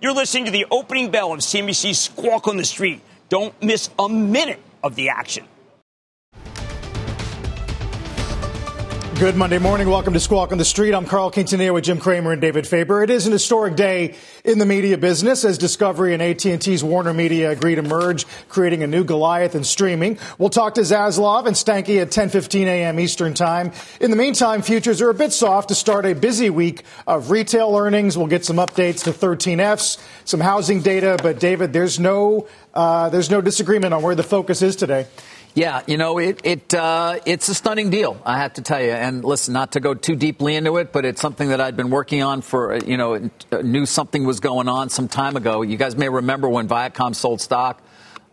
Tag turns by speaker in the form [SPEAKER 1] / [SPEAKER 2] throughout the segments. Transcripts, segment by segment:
[SPEAKER 1] You're listening to the opening bell of CNBC's Squawk on the Street. Don't miss a minute of the action.
[SPEAKER 2] Good Monday morning. Welcome to Squawk on the Street. I'm Carl Quintanilla with Jim Cramer and David Faber. It is an historic day in the media business as Discovery and AT&T's Warner Media agree to merge, creating a new Goliath in streaming. We'll talk to Zaslav and Stankey at 10:15 a.m. Eastern Time. In the meantime, futures are a bit soft to start a busy week of retail earnings. We'll get some updates to 13Fs, some housing data, but David, there's no uh, there's no disagreement on where the focus is today.
[SPEAKER 3] Yeah, you know, it, it uh, it's a stunning deal, I have to tell you. And listen, not to go too deeply into it, but it's something that I'd been working on for, you know, knew something was going on some time ago. You guys may remember when Viacom sold stock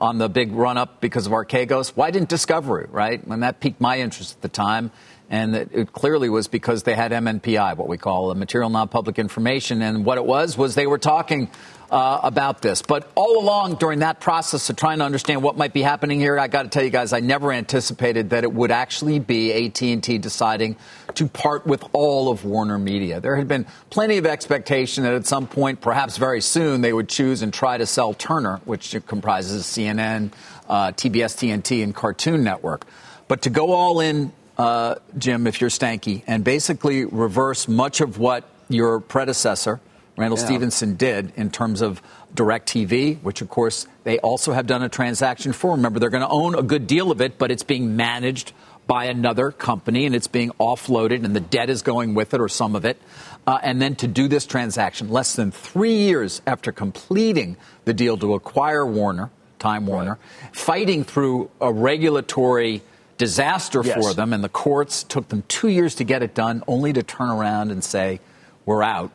[SPEAKER 3] on the big run up because of Archegos. Why didn't Discovery, right? When that piqued my interest at the time. And it, it clearly was because they had MNPI, what we call a material non public information. And what it was was they were talking uh, about this. But all along during that process of trying to understand what might be happening here, I got to tell you guys, I never anticipated that it would actually be AT&T deciding to part with all of Warner Media. There had been plenty of expectation that at some point, perhaps very soon, they would choose and try to sell Turner, which comprises CNN, uh, TBS, TNT, and Cartoon Network. But to go all in, uh, Jim, if you're Stankey, and basically reverse much of what your predecessor – Randall yeah. Stephenson did in terms of DirecTV, which of course they also have done a transaction for. Remember, they're going to own a good deal of it, but it's being managed by another company and it's being offloaded and the debt is going with it or some of it. Uh, and then to do this transaction less than three years after completing the deal to acquire Warner, Time Warner, right. fighting through a regulatory disaster yes. for them, and the courts took them two years to get it done, only to turn around and say, we're out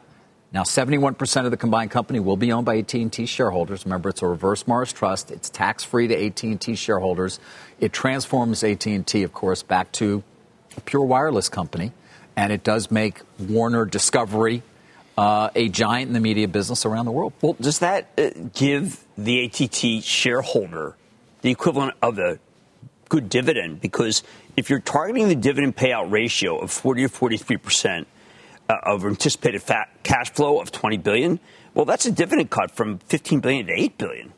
[SPEAKER 3] now, 71% of the combined company will be owned by AT&T shareholders. Remember, it's a reverse Morris trust. It's tax-free to AT&T shareholders. It transforms AT&T, of course, back to a pure wireless company, and it does make Warner Discovery uh, a giant in the media business around the world.
[SPEAKER 1] Well, does that uh, give the AT&T shareholder the equivalent of a good dividend? Because if you're targeting the dividend payout ratio of 40 or 43 percent uh, of anticipated cash flow of 20 billion. Well, that's a dividend cut from 15 billion to 8 billion.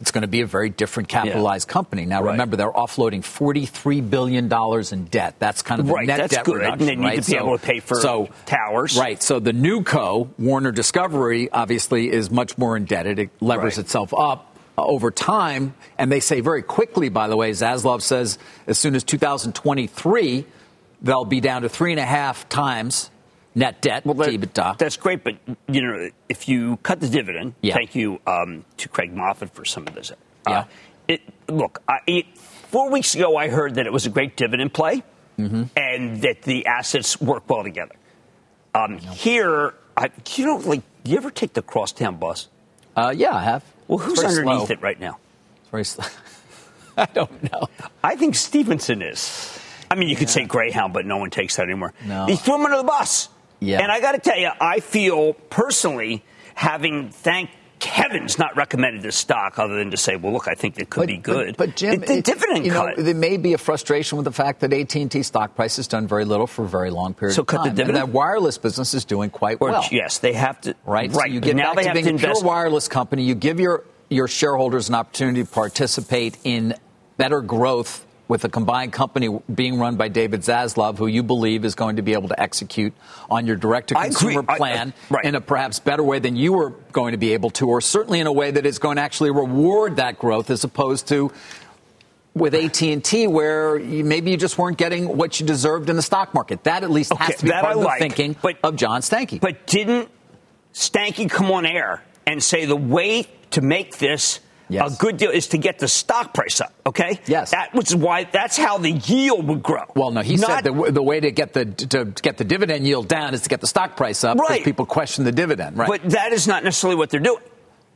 [SPEAKER 3] It's going to be a very different capitalized yeah. company. Now, right. remember, they're offloading $43 billion in debt. That's kind of
[SPEAKER 1] right,
[SPEAKER 3] net
[SPEAKER 1] that's
[SPEAKER 3] debt
[SPEAKER 1] good.
[SPEAKER 3] reduction.
[SPEAKER 1] And they need
[SPEAKER 3] right?
[SPEAKER 1] to be so, able to pay for so, towers.
[SPEAKER 3] Right. So the new co, Warner Discovery, obviously is much more indebted. It levers right. itself up over time. And they say very quickly, by the way, Zaslav says as soon as 2023, they'll be down to three and a half times net debt well, that.
[SPEAKER 1] That's great, but you know, if you cut the dividend, yeah. thank you um, to Craig Moffett for some of this. Uh,
[SPEAKER 3] yeah.
[SPEAKER 1] It, look, I, it, four weeks ago, I heard that it was a great dividend play, mm-hmm. and that the assets work well together. Um, here, I, you know, like, do you ever take the crosstown bus?
[SPEAKER 3] Uh, yeah, I have.
[SPEAKER 1] Well, who's underneath slow. it right now?
[SPEAKER 3] It's very slow. I don't know.
[SPEAKER 1] I think Stephenson is. I mean, you yeah. could say Greyhound, but no one takes that anymore.
[SPEAKER 3] No.
[SPEAKER 1] He threw him under the bus.
[SPEAKER 3] Yeah.
[SPEAKER 1] And I got to tell you, I feel personally, having thanked heavens not recommended this stock other than to say, well, look, I think it could
[SPEAKER 3] but,
[SPEAKER 1] be good.
[SPEAKER 3] But, but Jim,
[SPEAKER 1] the, the dividend
[SPEAKER 3] you
[SPEAKER 1] cut.
[SPEAKER 3] Know, there may be a frustration with the fact that AT&T stock price has done very little for a very long period
[SPEAKER 1] so
[SPEAKER 3] of time.
[SPEAKER 1] cut the dividend.
[SPEAKER 3] And that wireless business is doing quite
[SPEAKER 1] or,
[SPEAKER 3] well.
[SPEAKER 1] Yes, they have to.
[SPEAKER 3] Right.
[SPEAKER 1] Right.
[SPEAKER 3] So you get
[SPEAKER 1] now
[SPEAKER 3] back
[SPEAKER 1] they
[SPEAKER 3] to being
[SPEAKER 1] to
[SPEAKER 3] a
[SPEAKER 1] invest.
[SPEAKER 3] wireless company. You give your your shareholders an opportunity to participate in better growth with a combined company being run by David Zaslav, who you believe is going to be able to execute on your direct to consumer plan
[SPEAKER 1] I, I, right.
[SPEAKER 3] in a perhaps better way than you were going to be able to, or certainly in a way that is going to actually reward that growth as opposed to with AT&T where you, maybe you just weren't getting what you deserved in the stock market. That at least
[SPEAKER 1] okay,
[SPEAKER 3] has to be part
[SPEAKER 1] I
[SPEAKER 3] of the thinking
[SPEAKER 1] but,
[SPEAKER 3] of John Stankey.
[SPEAKER 1] But didn't Stankey come on air and say the way to make this – Yes. A good deal is to get the stock price up. Okay.
[SPEAKER 3] Yes.
[SPEAKER 1] That was why. That's how the yield would grow.
[SPEAKER 3] Well, no, he Not, said the, the way to get the to get the dividend yield down is to get the stock price up.
[SPEAKER 1] Right.
[SPEAKER 3] People question the dividend. Right.
[SPEAKER 1] But that is not necessarily what they're doing.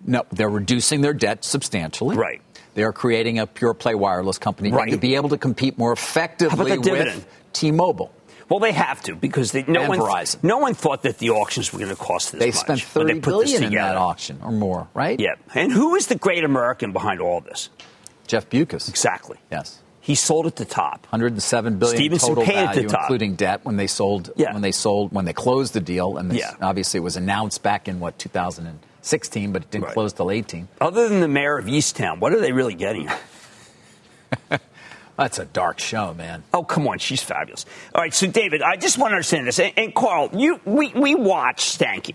[SPEAKER 3] No, they're reducing their debt substantially.
[SPEAKER 1] Right.
[SPEAKER 3] They are creating a pure play wireless company
[SPEAKER 1] right.
[SPEAKER 3] to be able to compete more effectively with T-Mobile.
[SPEAKER 1] Well, they have to because they, no
[SPEAKER 3] and
[SPEAKER 1] one
[SPEAKER 3] Verizon.
[SPEAKER 1] no one thought that the auctions were going to cost this
[SPEAKER 3] they
[SPEAKER 1] much.
[SPEAKER 3] spent thirty
[SPEAKER 1] they
[SPEAKER 3] billion in that auction or more, right?
[SPEAKER 1] Yeah. And who is the great American behind all this?
[SPEAKER 3] Jeff Bewkes.
[SPEAKER 1] Exactly.
[SPEAKER 3] Yes.
[SPEAKER 1] He sold at the top.
[SPEAKER 3] 107 billion
[SPEAKER 1] Stephenson
[SPEAKER 3] total
[SPEAKER 1] paid
[SPEAKER 3] value,
[SPEAKER 1] the top.
[SPEAKER 3] including debt when they sold.
[SPEAKER 1] Yeah.
[SPEAKER 3] When they sold, when they closed the deal, and this,
[SPEAKER 1] Yeah.
[SPEAKER 3] obviously it was announced back in what 2016, but it didn't
[SPEAKER 1] Right.
[SPEAKER 3] close till 18.
[SPEAKER 1] Other than the Mare of Easttown, what are they really getting?
[SPEAKER 3] That's a dark show, man.
[SPEAKER 1] Oh, come on, she's fabulous. All right, so David, I just want to understand this. And, and Carl, you we, we watched Stankey.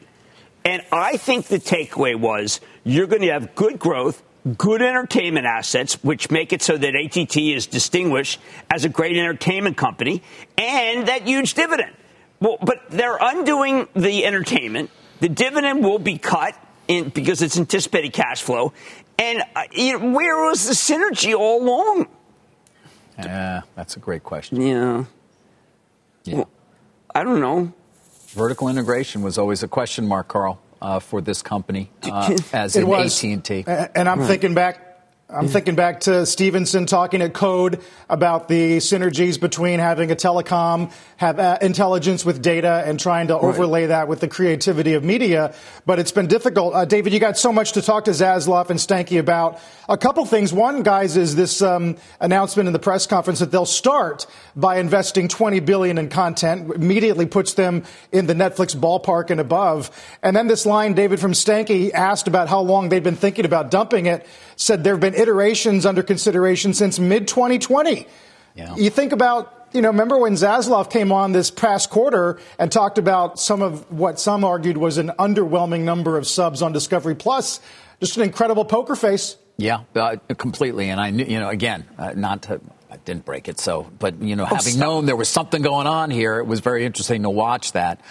[SPEAKER 1] And I think the takeaway was you're going to have good growth, good entertainment assets, which make it so that ATT is distinguished as a great entertainment company, and that huge dividend. Well, but they're undoing the entertainment. The dividend will be cut in because it's anticipated cash flow. And uh, you know, where was the synergy all along?
[SPEAKER 3] Yeah, that's a great question.
[SPEAKER 1] Yeah.
[SPEAKER 3] Yeah.
[SPEAKER 1] Well, I don't know.
[SPEAKER 3] Vertical integration was always a question mark, Carl, uh, for this company, uh, as
[SPEAKER 2] It
[SPEAKER 3] in
[SPEAKER 2] was.
[SPEAKER 3] AT&T.
[SPEAKER 2] And I'm thinking back. I'm thinking back to Stephenson talking at Code about the synergies between having a telecom, have uh, intelligence with data, and trying to overlay that with the creativity of media. But it's been difficult. Uh, David, you got so much to talk to Zaslav and Stankey about. A couple things. One, guys, is this um, announcement in the press conference that they'll start by investing 20 billion in content. Immediately puts them in the Netflix ballpark and above. And then this line, David from Stankey asked about how long they've been thinking about dumping it. Said there have been iterations under consideration since mid 2020.
[SPEAKER 3] Yeah.
[SPEAKER 2] You think about, you know, remember when Zaslav came on this past quarter and talked about some of what some argued was an underwhelming number of subs on Discovery Plus? Just an incredible poker face.
[SPEAKER 3] Yeah, uh, completely. And I knew, you know, again, uh, not to, I didn't break it. So, but you know, having
[SPEAKER 1] stop.
[SPEAKER 3] known there was something going on here, it was very interesting to watch that.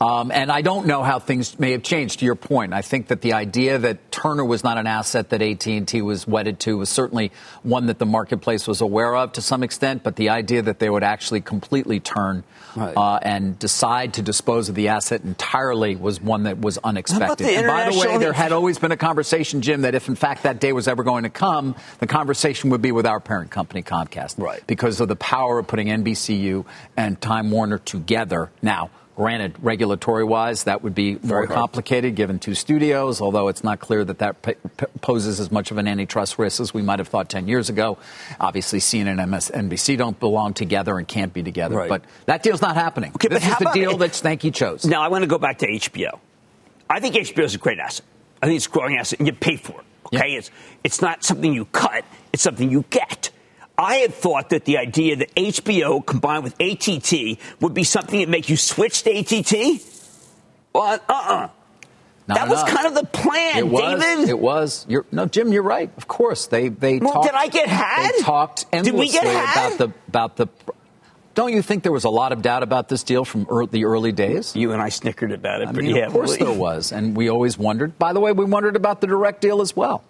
[SPEAKER 3] Um, and I don't know how things may have changed. To your point, I think that the idea that Turner was not an asset that AT and T was wedded to was certainly one that the marketplace was aware of to some extent. But the idea that they would actually completely turn
[SPEAKER 1] Right.
[SPEAKER 3] uh, and decide to dispose of the asset entirely was one that was unexpected.
[SPEAKER 1] the
[SPEAKER 3] and by the way, there had always been a conversation, Jim, that if in fact that day was ever going to come, the conversation would be with our parent company, Comcast.
[SPEAKER 1] Right.
[SPEAKER 3] Because of the power of putting NBCU and Time Warner together. Now, granted, regulatory wise, that would be more complicated given two studios, although it's not clear that that p- p- poses as much of an antitrust risk as we might have thought 10 years ago. Obviously, CNN and MSNBC don't belong together and can't be together.
[SPEAKER 1] Right.
[SPEAKER 3] But that deal's not happening.
[SPEAKER 1] Okay,
[SPEAKER 3] this
[SPEAKER 1] but
[SPEAKER 3] is the deal
[SPEAKER 1] it-
[SPEAKER 3] that Stankey chose.
[SPEAKER 1] Now, I want to go back to HBO. I think HBO is a great asset. I think it's a growing asset, and you pay for it. Okay,
[SPEAKER 3] Yeah.
[SPEAKER 1] it's it's not something you cut; it's something you get. I had thought that the idea that HBO combined with ATT would be something that makes you switch to ATT. Well, uh-uh.
[SPEAKER 3] Not
[SPEAKER 1] that was kind of the plan,
[SPEAKER 3] It was.
[SPEAKER 1] David.
[SPEAKER 3] It was. You're, no, Jim, you're right. Of course, they they
[SPEAKER 1] Well,
[SPEAKER 3] talked.
[SPEAKER 1] did I get had?
[SPEAKER 3] They talked
[SPEAKER 1] Did
[SPEAKER 3] endlessly
[SPEAKER 1] we get had?
[SPEAKER 3] about the about the. Don't you think there was a lot of doubt about this deal from the early days?
[SPEAKER 1] you and I snickered about it
[SPEAKER 3] I
[SPEAKER 1] pretty
[SPEAKER 3] mean, of course there was, and we always wondered. By the way, we wondered about the direct deal as well.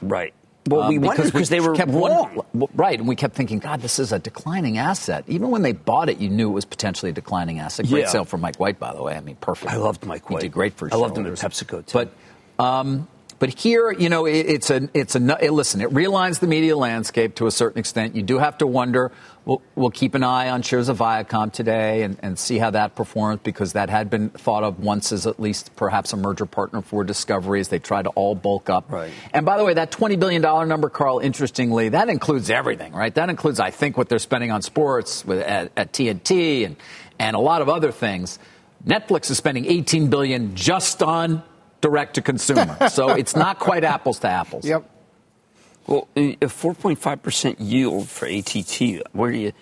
[SPEAKER 1] Right. Well, we
[SPEAKER 3] Um,
[SPEAKER 1] wondered because they were
[SPEAKER 3] kept
[SPEAKER 1] wrong.
[SPEAKER 3] right, and we kept thinking, God, this is a declining asset. Even when they bought it, you knew it was potentially a declining asset. Great
[SPEAKER 1] Yeah.
[SPEAKER 3] sale for Mike White, by the way. I mean, perfect.
[SPEAKER 1] I loved Mike
[SPEAKER 3] He
[SPEAKER 1] White.
[SPEAKER 3] did great for.
[SPEAKER 1] I loved him at. PepsiCo, too.
[SPEAKER 3] But um, but here, you know, it, it's a it's a it, listen. It realigns the media landscape to a certain extent. You do have to wonder. We'll, we'll keep an eye on shares of Viacom today and, and see how that performs because that had been thought of once as at least perhaps a merger partner for Discovery as they try to all bulk up.
[SPEAKER 1] Right.
[SPEAKER 3] And by the way, that $20 billion number, Carl, interestingly, that includes everything, right? That includes, I think, what they're spending on sports with, at, at TNT and, and a lot of other things. Netflix is spending 18 billion just on direct to consumer. so it's not quite apples to apples.
[SPEAKER 2] Yep.
[SPEAKER 1] Well, a 4.5% yield for ATT, where do you.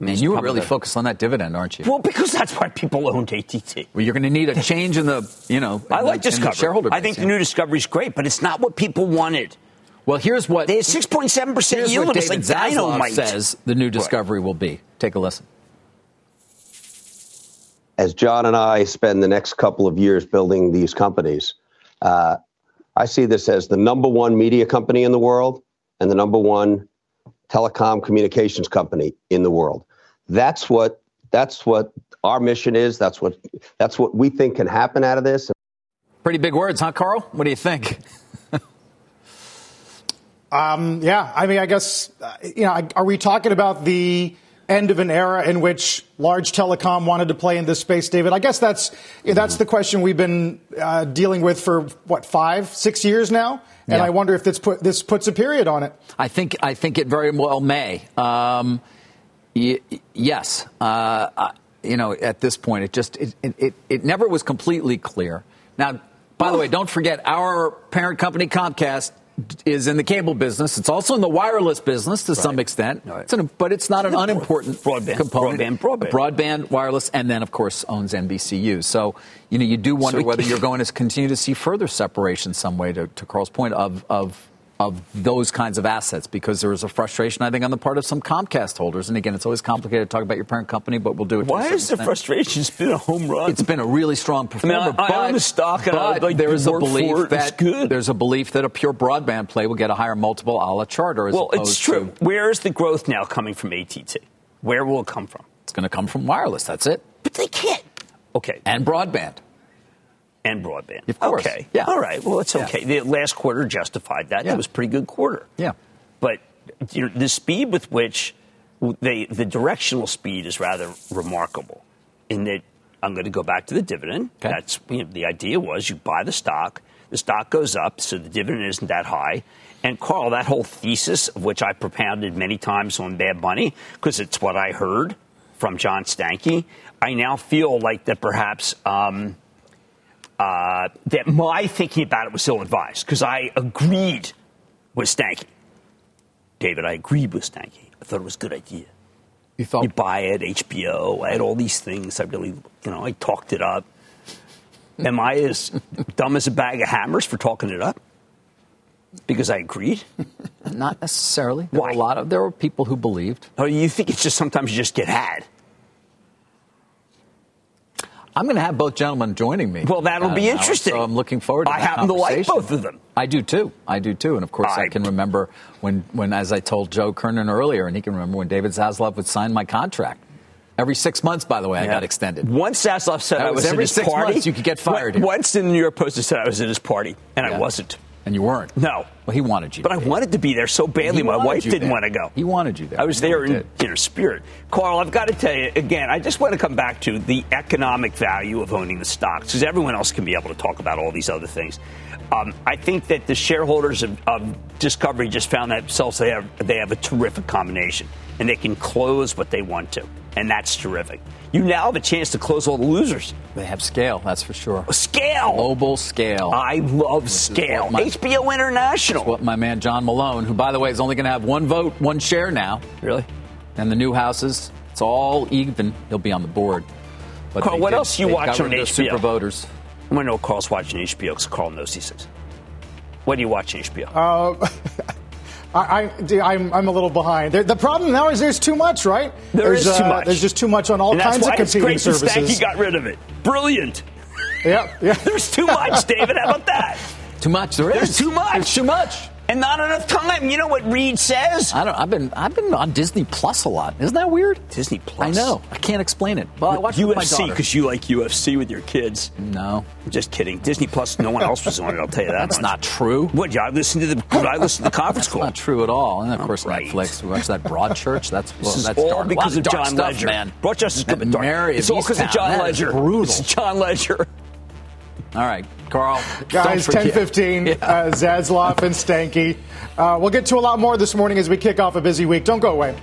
[SPEAKER 1] I mean,
[SPEAKER 3] you were really
[SPEAKER 1] the-
[SPEAKER 3] focused on that dividend, aren't you?
[SPEAKER 1] Well, because that's why people owned ATT.
[SPEAKER 3] Well, you're going to need a change in the, you know,
[SPEAKER 1] I like
[SPEAKER 3] the, in the
[SPEAKER 1] Discovery.
[SPEAKER 3] shareholder
[SPEAKER 1] I
[SPEAKER 3] base,
[SPEAKER 1] think the
[SPEAKER 3] yeah.
[SPEAKER 1] new Discovery's great, but it's not what people wanted.
[SPEAKER 3] Well, here's what
[SPEAKER 1] They had 6.7% yield,
[SPEAKER 3] what
[SPEAKER 1] and it's like
[SPEAKER 3] Zaslav
[SPEAKER 1] dynamite.
[SPEAKER 3] says the new Discovery will be. Take a listen.
[SPEAKER 4] As John and I spend the next couple of years building these companies, uh, I see this as the number one media company in the world and the number one telecom communications company in the world. That's what that's what our mission is. That's what that's what we think can happen out of this.
[SPEAKER 3] Pretty big words, huh, Carl? What do you think?
[SPEAKER 2] Um, yeah, I mean, I guess, uh, you know, are we talking about the end of an era in which large telecom wanted to play in this space, David? I guess that's that's the question we've been uh, dealing with for what five, six years now, and yeah. I wonder if this put this puts a period on it.
[SPEAKER 3] I think I think it very well may. Um, y- yes, uh, you know, at this point, it just it, it it never was completely clear. Now, by the way, don't forget our parent company Comcast is in the cable business. It's also in the wireless business to right. some extent. Right. It's an, but it's not an unimportant
[SPEAKER 1] broadband,
[SPEAKER 3] component.
[SPEAKER 1] Broadband, broadband.
[SPEAKER 3] Broadband, wireless, and then, of course, owns NBCU. So, you know, you do wonder so whether you're going to continue to see further separation some way, to, to Carl's point, of, of of those kinds of assets because there was a frustration, I think, on the part of some Comcast holders. And again, it's always complicated to talk about your parent company, but we'll do it.
[SPEAKER 1] Why is the frustration? It's been a home run.
[SPEAKER 3] It's been a really strong performer. I,
[SPEAKER 1] mean, I, I own the stock, and I like
[SPEAKER 3] there is
[SPEAKER 1] a
[SPEAKER 3] belief that there's a belief that a pure broadband play will get a higher multiple a la Charter.
[SPEAKER 1] well, it's true.
[SPEAKER 3] To,
[SPEAKER 1] Where is the growth now coming from ATT? Where will it come from?
[SPEAKER 3] It's going to come from wireless. That's it.
[SPEAKER 1] But they can't. Okay.
[SPEAKER 3] And broadband
[SPEAKER 1] and broadband.
[SPEAKER 3] Of course.
[SPEAKER 1] Okay.
[SPEAKER 3] Yeah.
[SPEAKER 1] All right. Well, it's okay. Yeah. The last quarter justified that. Yeah. It was a pretty good quarter.
[SPEAKER 3] Yeah.
[SPEAKER 1] But you know, the speed with which they, the directional speed is rather remarkable in that I'm going to go back to the dividend. Okay. That's you know, the idea was you buy the stock, the stock goes up, so the dividend isn't that high. And Carl, that whole thesis of which I propounded many times on Mad Money, because it's what I heard from John Stankey, I now feel like that perhaps um, uh, that my thinking about it was ill advised because I agreed with Stankey. David, I agreed with Stankey. I thought it was a good idea.
[SPEAKER 3] You thought
[SPEAKER 1] you buy it, HBO. I had all these things. I really, you know, I talked it up. Am I as dumb as a bag of hammers for talking it up? Because I agreed.
[SPEAKER 3] Not necessarily.
[SPEAKER 1] There Why?
[SPEAKER 3] Were a lot of there were people who believed.
[SPEAKER 1] Oh, you think it's just sometimes you just get had?
[SPEAKER 3] I'm going to have both gentlemen joining me.
[SPEAKER 1] Well, that'll uh, be interesting.
[SPEAKER 3] So I'm looking forward to it. I
[SPEAKER 1] happen to like both of them.
[SPEAKER 3] I do too. I do too. And of course, I, I can remember when, when, as I told Joe Kernan earlier, and he can remember when David Zaslav would sign my contract. Every six months, by the way, yeah. I got extended.
[SPEAKER 1] Once Zaslav said I was, was
[SPEAKER 3] every
[SPEAKER 1] his
[SPEAKER 3] six
[SPEAKER 1] party,
[SPEAKER 3] months you could get fired.
[SPEAKER 1] Once in the New York Post, he said I was at his party, and yeah. I wasn't.
[SPEAKER 3] And you weren't?
[SPEAKER 1] No.
[SPEAKER 3] Well, he wanted you.
[SPEAKER 1] But I wanted to be there so badly. My wife didn't
[SPEAKER 3] there.
[SPEAKER 1] want to go.
[SPEAKER 3] He wanted you there.
[SPEAKER 1] I was
[SPEAKER 3] he
[SPEAKER 1] there
[SPEAKER 3] in
[SPEAKER 1] did. you know, spirit. Carl, I've got to tell you again. I just want to come back to the economic value of owning the stocks because everyone else can be able to talk about all these other things. Um, I think that the shareholders of, of Discovery just found themselves they have they have a terrific combination and they can close what they want to, and that's terrific. You now have a chance to close all the losers.
[SPEAKER 3] They have scale, that's for sure.
[SPEAKER 1] Scale.
[SPEAKER 3] Global scale.
[SPEAKER 1] I love scale. My, HBO International.
[SPEAKER 3] What my man John Malone, who by the way is only going to have one vote, one share now.
[SPEAKER 1] Really?
[SPEAKER 3] And the new houses, it's all even. He'll be on the board.
[SPEAKER 1] But Carl, what did, else you watch on HBO?
[SPEAKER 3] Super voters.
[SPEAKER 1] I want to know Carl's watching HBO because Carl knows these things. What do you watch HBO?
[SPEAKER 2] Uh, I, I, am I'm a little behind. The problem now is there's too much, right?
[SPEAKER 1] There
[SPEAKER 2] there's,
[SPEAKER 1] is too uh, much.
[SPEAKER 2] There's just too much on all
[SPEAKER 1] and
[SPEAKER 2] kinds
[SPEAKER 1] of
[SPEAKER 2] competing
[SPEAKER 1] it's
[SPEAKER 2] great
[SPEAKER 1] services. He got rid of it. Brilliant.
[SPEAKER 2] Yeah, yeah.
[SPEAKER 1] There's too much, David. How about that?
[SPEAKER 3] Too much. There is.
[SPEAKER 1] There's too much.
[SPEAKER 3] There's too much
[SPEAKER 1] and not enough time. You know what Reed says?
[SPEAKER 3] I don't. I've been I've been on Disney Plus a lot. Isn't that weird?
[SPEAKER 1] Disney Plus.
[SPEAKER 3] I know. I can't explain it. Well, I watch
[SPEAKER 1] UFC because you like UFC with your kids.
[SPEAKER 3] No,
[SPEAKER 1] I'm just kidding. Disney Plus. No one else was on it. I'll tell you that.
[SPEAKER 3] That's
[SPEAKER 1] much.
[SPEAKER 3] not true.
[SPEAKER 1] What? I listened to the. I listened to the conference
[SPEAKER 3] That's
[SPEAKER 1] call.
[SPEAKER 3] Not true at all. And of course, right. Netflix. We watch that Broadchurch. That's well,
[SPEAKER 1] this is
[SPEAKER 3] that's
[SPEAKER 1] all
[SPEAKER 3] dark.
[SPEAKER 1] because of John
[SPEAKER 3] stuff,
[SPEAKER 1] Legere.
[SPEAKER 3] Man,
[SPEAKER 1] Broadchurch is good, but dark.
[SPEAKER 3] Mary
[SPEAKER 1] it's all because of John Legere.
[SPEAKER 3] Brutal.
[SPEAKER 1] It's John Legere.
[SPEAKER 3] All right, Carl.
[SPEAKER 2] Guys, 1015, yeah. uh, Zaslav and Stankey. Uh, we'll get to a lot more this morning as we kick off a busy week. Don't go away.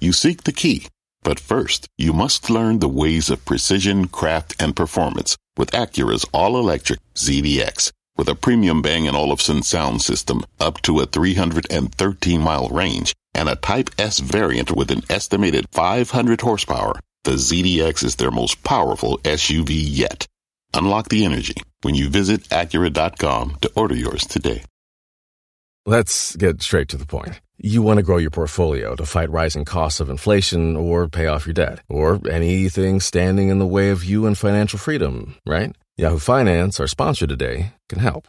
[SPEAKER 5] You seek the key, but first, you must learn the ways of precision, craft, and performance with Acura's all-electric ZDX. With a premium Bang & Olufsen sound system up to a 313-mile range and a Type S variant with an estimated 500 horsepower, the ZDX is their most powerful SUV yet. Unlock the energy when you visit Acura.com to order yours today.
[SPEAKER 6] Let's get straight to the point. You want to grow your portfolio to fight rising costs of inflation or pay off your debt or anything standing in the way of you and financial freedom, right? Yahoo Finance, our sponsor today, can help.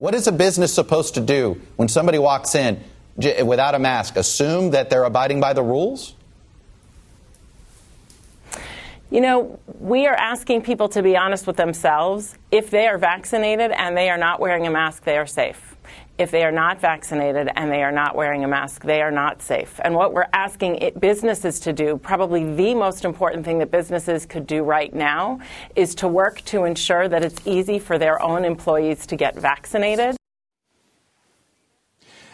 [SPEAKER 7] What is a business supposed to do when somebody walks in without a mask? Assume that they're abiding by the rules?
[SPEAKER 8] You know, we are asking people to be honest with themselves. If they are vaccinated and they are not wearing a mask, they are safe. If they are not vaccinated and they are not wearing a mask, they are not safe. And what we're asking it, businesses to do, probably the most important thing that businesses could do right now, is to work to ensure that it's easy for their own employees to get vaccinated.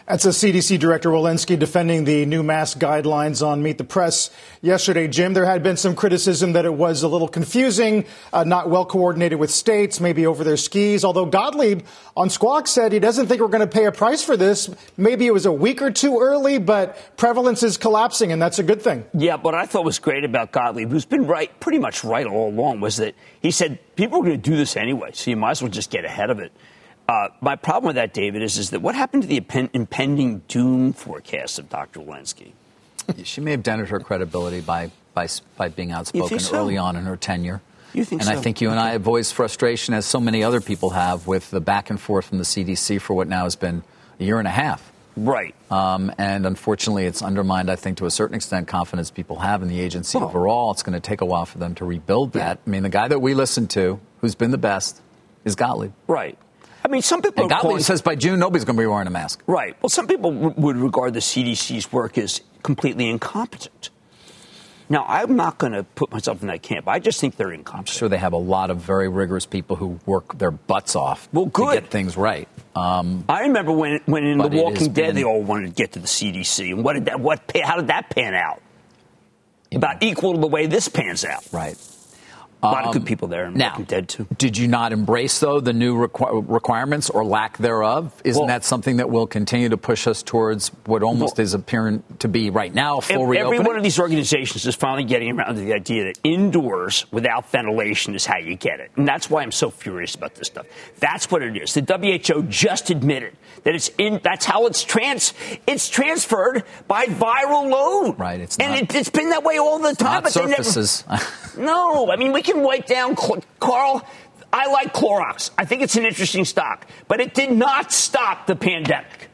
[SPEAKER 2] That's a CDC Director Walensky defending the new mask guidelines on Meet the Press yesterday. Jim, there had been some criticism that it was a little confusing, uh, not well coordinated with states, maybe over their skis. Although Gottlieb on Squawk said he doesn't think we're going to pay a price for this. Maybe it was a week or two early, but prevalence is collapsing, and that's a good thing.
[SPEAKER 1] Yeah, what I thought was great about Gottlieb, who's been right, pretty much right all along, was that he said people are going to do this anyway, so you might as well just get ahead of it. Uh, my problem with that, David, is, is that what happened to the impending doom forecast of Dr. Walensky?
[SPEAKER 3] she may have dented her credibility by, by, by being outspoken
[SPEAKER 1] so?
[SPEAKER 3] early on in her tenure.
[SPEAKER 1] You think
[SPEAKER 3] and
[SPEAKER 1] so?
[SPEAKER 3] I think you and I have voiced frustration, as so many other people have, with the back and forth from the CDC for what now has been a year and a half.
[SPEAKER 1] Right.
[SPEAKER 3] Um, and unfortunately, it's undermined, I think, to a certain extent, confidence people have in the agency
[SPEAKER 1] Well-
[SPEAKER 3] overall. It's going to take a while for them to rebuild that. I mean, the guy that we listen to, who's been the best, is Gottlieb.
[SPEAKER 1] Right. I mean, some people
[SPEAKER 3] And Gottlieb
[SPEAKER 1] calling-
[SPEAKER 3] says by June, nobody's going to be wearing a mask.
[SPEAKER 1] Right. Well, some people w- would regard the CDC's work as completely incompetent. Now, I'm not going to put myself in that camp. I just think they're
[SPEAKER 3] I'm
[SPEAKER 1] incompetent.
[SPEAKER 3] sure they have a lot of very rigorous people who work their butts off
[SPEAKER 1] Well, good.
[SPEAKER 3] to get things right. Um,
[SPEAKER 1] I remember when, when in The Walking Dead,
[SPEAKER 3] been-
[SPEAKER 1] they all wanted to get to the CDC. And what did that, what, how did that pan out? About equal to the way this pans out.
[SPEAKER 3] right.
[SPEAKER 1] A lot of good um, people there in
[SPEAKER 3] Now,
[SPEAKER 1] Dead, too.
[SPEAKER 3] did you not embrace, though, the new requ- requirements or lack thereof? Isn't
[SPEAKER 1] Well-
[SPEAKER 3] that something that will continue to push us towards what almost
[SPEAKER 1] Well-
[SPEAKER 3] is appearing to be right now full
[SPEAKER 1] Every
[SPEAKER 3] reopening?
[SPEAKER 1] one of these organizations is finally getting around to the idea that indoors without ventilation is how you get it. And that's why I'm so furious about this stuff. That's what it is. The WHO just admitted that it's in, that's how it's trans, it's transferred by viral load.
[SPEAKER 3] Right, it's
[SPEAKER 1] and
[SPEAKER 3] not-
[SPEAKER 1] it, it's been that way all the time. but they never-
[SPEAKER 3] surfaces.
[SPEAKER 1] no, I mean, we can wipe down, Carl. I like Clorox. I think it's an interesting stock, but it did not stop the pandemic.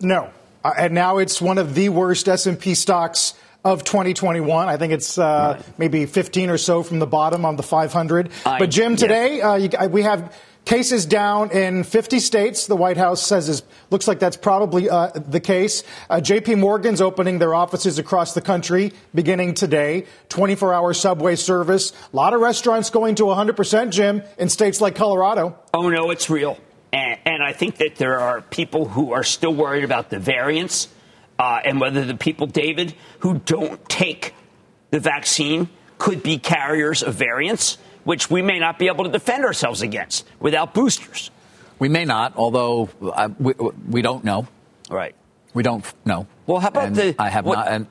[SPEAKER 2] No. Uh, and now it's one of the worst S&P stocks of 2021. I think it's uh, maybe 15 or so from the bottom on the 500.
[SPEAKER 1] I-
[SPEAKER 2] but Jim,
[SPEAKER 1] yeah.
[SPEAKER 2] today uh, you, uh, we have cases down in 50 states. The White House says is looks like that's probably uh, the case. Uh, J.P. Morgan's opening their offices across the country beginning today. 24-hour subway service. A lot of restaurants going to 100%, Jim, in states like Colorado.
[SPEAKER 1] Oh, no, it's real. And, and I think that there are people who are still worried about the variants uh, and whether the people, David, who don't take the vaccine could be carriers of variants, which we may not be able to defend ourselves against without boosters.
[SPEAKER 3] we may not, although uh, we, we don't know.
[SPEAKER 1] Right.
[SPEAKER 3] We don't know.
[SPEAKER 1] Well, how about
[SPEAKER 3] And
[SPEAKER 1] the-
[SPEAKER 3] I have
[SPEAKER 1] what-
[SPEAKER 3] not. And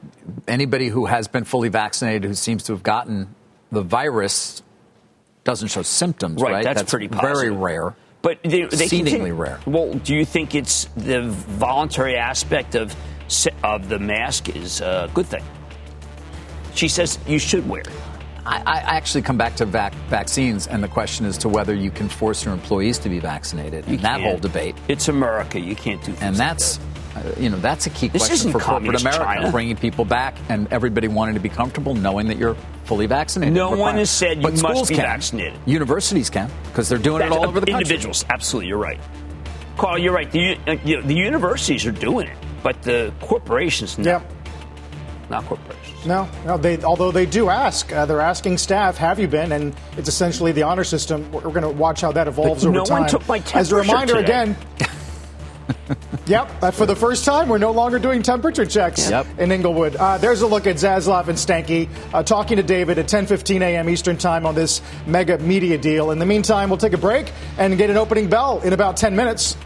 [SPEAKER 3] anybody who has been fully vaccinated who seems to have gotten the virus doesn't show symptoms,
[SPEAKER 1] Right,
[SPEAKER 3] right?
[SPEAKER 1] that's pretty
[SPEAKER 3] very rare.
[SPEAKER 1] But they, they
[SPEAKER 3] Exceedingly
[SPEAKER 1] continue-
[SPEAKER 3] rare.
[SPEAKER 1] Well, do you think it's the voluntary aspect of of the mask is a good thing? She says you should wear. it.
[SPEAKER 3] I, I actually come back to vac- vaccines, and the question is to whether you can force your employees to be vaccinated,
[SPEAKER 1] You
[SPEAKER 3] and that
[SPEAKER 1] can't.
[SPEAKER 3] whole debate.
[SPEAKER 1] It's America. You can't do. Things
[SPEAKER 3] And
[SPEAKER 1] like
[SPEAKER 3] that's,
[SPEAKER 1] that.
[SPEAKER 3] uh, you know, that's a key
[SPEAKER 1] This
[SPEAKER 3] question for corporate America,
[SPEAKER 1] China.
[SPEAKER 3] bringing people back and everybody wanting to be comfortable knowing that you're fully vaccinated.
[SPEAKER 1] No one has said you
[SPEAKER 3] but
[SPEAKER 1] must
[SPEAKER 3] schools
[SPEAKER 1] be
[SPEAKER 3] can.
[SPEAKER 1] vaccinated.
[SPEAKER 3] Universities can because they're doing it all over the country.
[SPEAKER 1] individuals. Absolutely, you're right. Carl, you're right. The, uh, you know, the universities are doing it, but the corporations, no.
[SPEAKER 2] Yep.
[SPEAKER 1] not corporations.
[SPEAKER 2] No, no. They, although they do ask, uh, they're asking staff, "Have you been?" And it's essentially the honor system. We're, going to watch how that evolves
[SPEAKER 1] But
[SPEAKER 2] over
[SPEAKER 1] no
[SPEAKER 2] time.
[SPEAKER 1] one took my temperature.
[SPEAKER 2] As a reminder,
[SPEAKER 1] today.
[SPEAKER 2] again. Yep, uh, for the first time, we're no longer doing temperature checks
[SPEAKER 3] Yep.
[SPEAKER 2] in Englewood. Uh, there's a look at Zaslav and Stankey uh, talking to David at 10:15 a.m. Eastern Time on this mega media deal. In the meantime, we'll take a break and get an opening bell in about 10 minutes.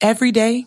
[SPEAKER 9] Every day,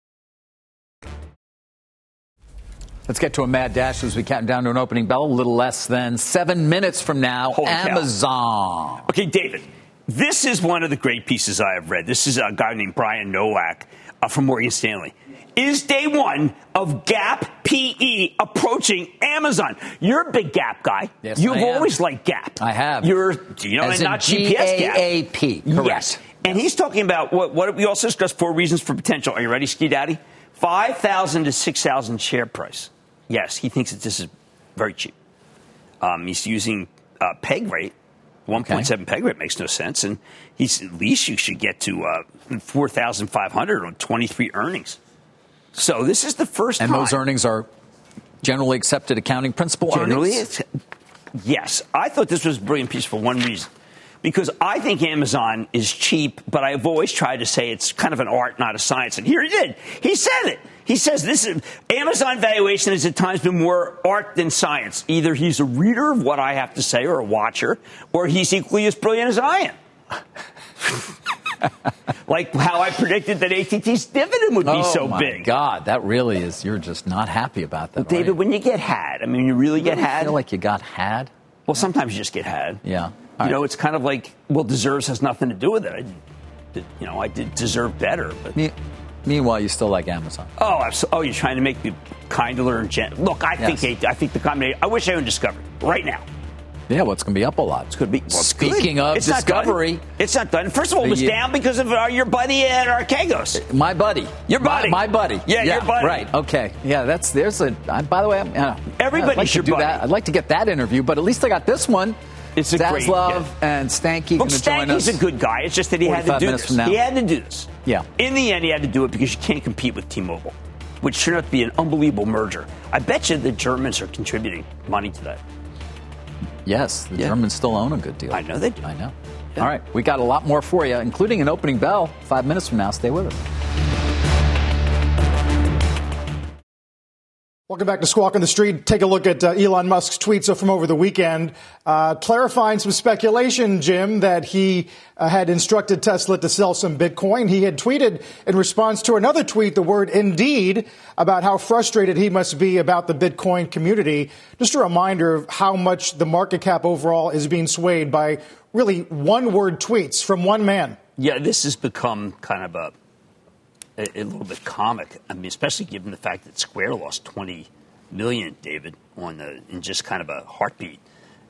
[SPEAKER 3] Let's get to a mad dash as we count down to an opening bell. A little less than seven minutes from now.
[SPEAKER 1] Holy cow.
[SPEAKER 3] Amazon.
[SPEAKER 1] Okay, David, this is one of the great pieces I have read. This is a guy named Brian Nowak uh, from Morgan Stanley. Is day one of GAAP PE approaching Amazon? You're a big Gap guy.
[SPEAKER 3] Yes,
[SPEAKER 1] You've
[SPEAKER 3] I am.
[SPEAKER 1] always liked Gap.
[SPEAKER 3] I have.
[SPEAKER 1] You're, you know,
[SPEAKER 3] As
[SPEAKER 1] not GPS Gap.
[SPEAKER 3] G-A-A-P, correct.
[SPEAKER 1] Yes. And he's talking about what, what we also discussed four reasons for potential. Are you ready, Ski Daddy? 5,000 to 6,000 share price. Yes, he thinks that this is very cheap. Um, he's using uh, peg rate. 1.7 peg rate makes no sense. And he's at least you should get to uh, 4,500 on 23 earnings. So this is the first
[SPEAKER 3] And
[SPEAKER 1] time.
[SPEAKER 3] those earnings are generally accepted accounting principle
[SPEAKER 1] Generally,
[SPEAKER 3] earnings.
[SPEAKER 1] yes. I thought this was a brilliant piece for one reason. Because I think Amazon is cheap, but I've always tried to say it's kind of an art, not a science. And here he did. He said it. He says this is Amazon valuation has at times been more art than science. Either he's a reader of what I have to say or a watcher, or he's equally as brilliant as I am. like how I predicted that ATT's dividend would be
[SPEAKER 3] oh
[SPEAKER 1] so
[SPEAKER 3] my
[SPEAKER 1] big.
[SPEAKER 3] God, that really is. You're just not happy about that,
[SPEAKER 1] David,
[SPEAKER 3] are you?
[SPEAKER 1] when you get had, I mean, you really get
[SPEAKER 3] You
[SPEAKER 1] had.
[SPEAKER 3] feel like you got had.
[SPEAKER 1] Well, sometimes you just get had.
[SPEAKER 3] Yeah.
[SPEAKER 1] You know,
[SPEAKER 3] right.
[SPEAKER 1] it's kind of like, well, deserves has nothing to do with it. I you know, I did deserve better, but
[SPEAKER 3] Me- Meanwhile, you still like Amazon.
[SPEAKER 1] oh, I'm so, oh, you're trying to make me kinder and gentle. Look, I
[SPEAKER 3] Yes.
[SPEAKER 1] think I think the combination. I wish I owned Discovery right now.
[SPEAKER 3] Yeah, well, it's going to be up a lot.
[SPEAKER 1] It's going to be. Well,
[SPEAKER 3] Speaking
[SPEAKER 1] good.
[SPEAKER 3] of
[SPEAKER 1] it's not.
[SPEAKER 3] Discovery,
[SPEAKER 1] it's not done. First of all, it was down because of uh, your buddy at Archegos.
[SPEAKER 3] my buddy,
[SPEAKER 1] Your buddy.
[SPEAKER 3] my, my buddy,
[SPEAKER 1] Yeah, your buddy.
[SPEAKER 3] Right. Okay. Yeah, that's there's a. I, by the way, I'm, uh,
[SPEAKER 1] Everybody's
[SPEAKER 3] I'd like
[SPEAKER 1] your buddy.
[SPEAKER 3] that. I'd like to get that interview, but at least I got this one.
[SPEAKER 1] It's a great-
[SPEAKER 3] Zaslav
[SPEAKER 1] yeah.
[SPEAKER 3] and Stankey
[SPEAKER 1] Look,
[SPEAKER 3] going to join us.
[SPEAKER 1] Stankey's a good guy. It's just that he had to do this. He had to do this.
[SPEAKER 3] Yeah.
[SPEAKER 1] In the end, he had to do it because you can't compete with T-Mobile, which turned out to be an unbelievable merger. I bet you the Germans are contributing money to that.
[SPEAKER 3] Yes, the
[SPEAKER 1] Yeah.
[SPEAKER 3] Germans still own a good deal.
[SPEAKER 1] I know they do.
[SPEAKER 3] I know.
[SPEAKER 1] Yeah.
[SPEAKER 3] All right, we got a lot more for you, including an opening bell five minutes from now. Stay with us.
[SPEAKER 2] Welcome back to Squawk on the Street. Take a look at uh, Elon Musk's tweets from over the weekend, uh, clarifying some speculation, Jim, that he uh, had instructed Tesla to sell some Bitcoin. He had tweeted in response to another tweet the word indeed about how frustrated he must be about the Bitcoin community. Just a reminder of how much the market cap overall is being swayed by really one word tweets from one man.
[SPEAKER 1] Yeah, this has become kind of a, a, a little bit comic. I mean, especially given the fact that Square lost 20 million, David, on the, in just kind of a heartbeat.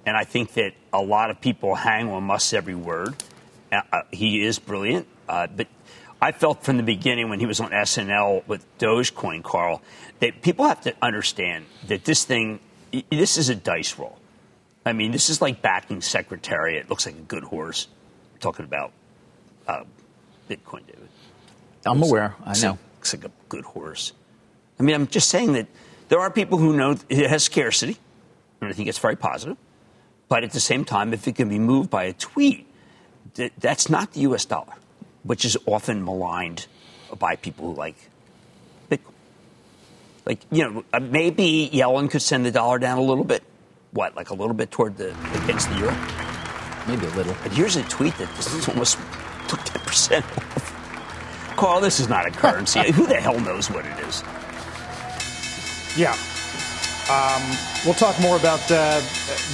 [SPEAKER 1] And I think that a lot of people hang on Musk's every word. Uh, uh, he is brilliant, uh, but I felt from the beginning when he was on SNL with Dogecoin, Carl, that people have to understand that this thing, this is a dice roll. I mean, this is like backing Secretariat. It looks like a good horse. talking about uh, Bitcoin, David.
[SPEAKER 3] I'm aware. I know.
[SPEAKER 1] Looks like a good horse. I mean, I'm just saying that there are people who know it has scarcity, and I think it's very positive. But at the same time, if it can be moved by a tweet, th- that's not the U.S. dollar, which is often maligned by people who like Bitcoin. Like, you know, uh, maybe Yellen could send the dollar down a little bit. What, like a little bit toward the against the euro?
[SPEAKER 3] Maybe a little.
[SPEAKER 1] But here's a tweet that this almost took 10% off. Carl, this is not a currency. Who the hell knows what it is?
[SPEAKER 2] Yeah. Um, we'll talk more about uh,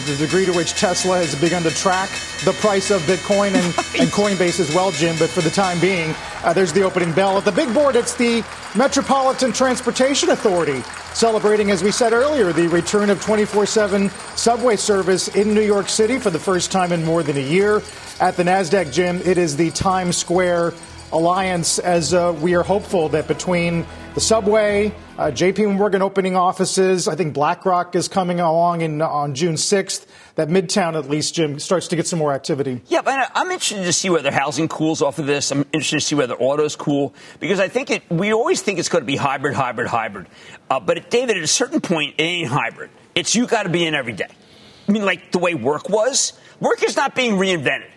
[SPEAKER 2] the degree to which Tesla has begun to track the price of Bitcoin and, and Coinbase as well, Jim. But for the time being, uh, there's the opening bell. At the big board, it's the Metropolitan Transportation Authority celebrating, as we said earlier, the return of 24 7 subway service in New York City for the first time in more than a year. At the NASDAQ gym, it is the Times Square Alliance, as uh, we are hopeful that between the subway, uh, JP Morgan opening offices, I think BlackRock is coming along in, on June 6th that Midtown, at least, Jim, starts to get some more activity.
[SPEAKER 1] Yeah, but I'm interested to see whether housing cools off of this. I'm interested to see whether autos cool because I think it. We always think it's going to be hybrid, hybrid, hybrid. Uh, but David, at a certain point, it ain't hybrid. It's you got to be in every day. I mean, like the way work was. Work is not being reinvented.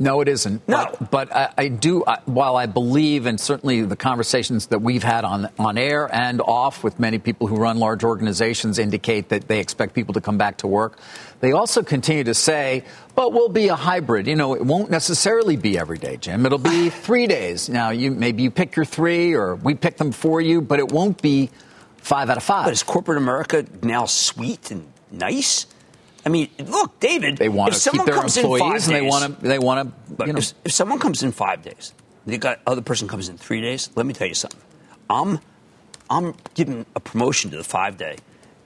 [SPEAKER 3] No, it isn't.
[SPEAKER 1] No.
[SPEAKER 3] But, but I, I, do, I, while I believe, and certainly the conversations that we've had on, on air and off with many people who run large organizations indicate that they expect people to come back to work, they also continue to say, but we'll be a hybrid. You know, it won't necessarily be every day, Jim. It'll be three days. Now, you maybe you pick your three or we pick them for you, but it won't be five out of five.
[SPEAKER 1] But is corporate America now sweet and nice? I mean, look, David.
[SPEAKER 3] They want to keep their employees, and they want to. They want
[SPEAKER 1] to. You know. if, if, someone comes in five days, the got other person comes in three days. Let me tell you something. I'm, I'm giving a promotion to the five day,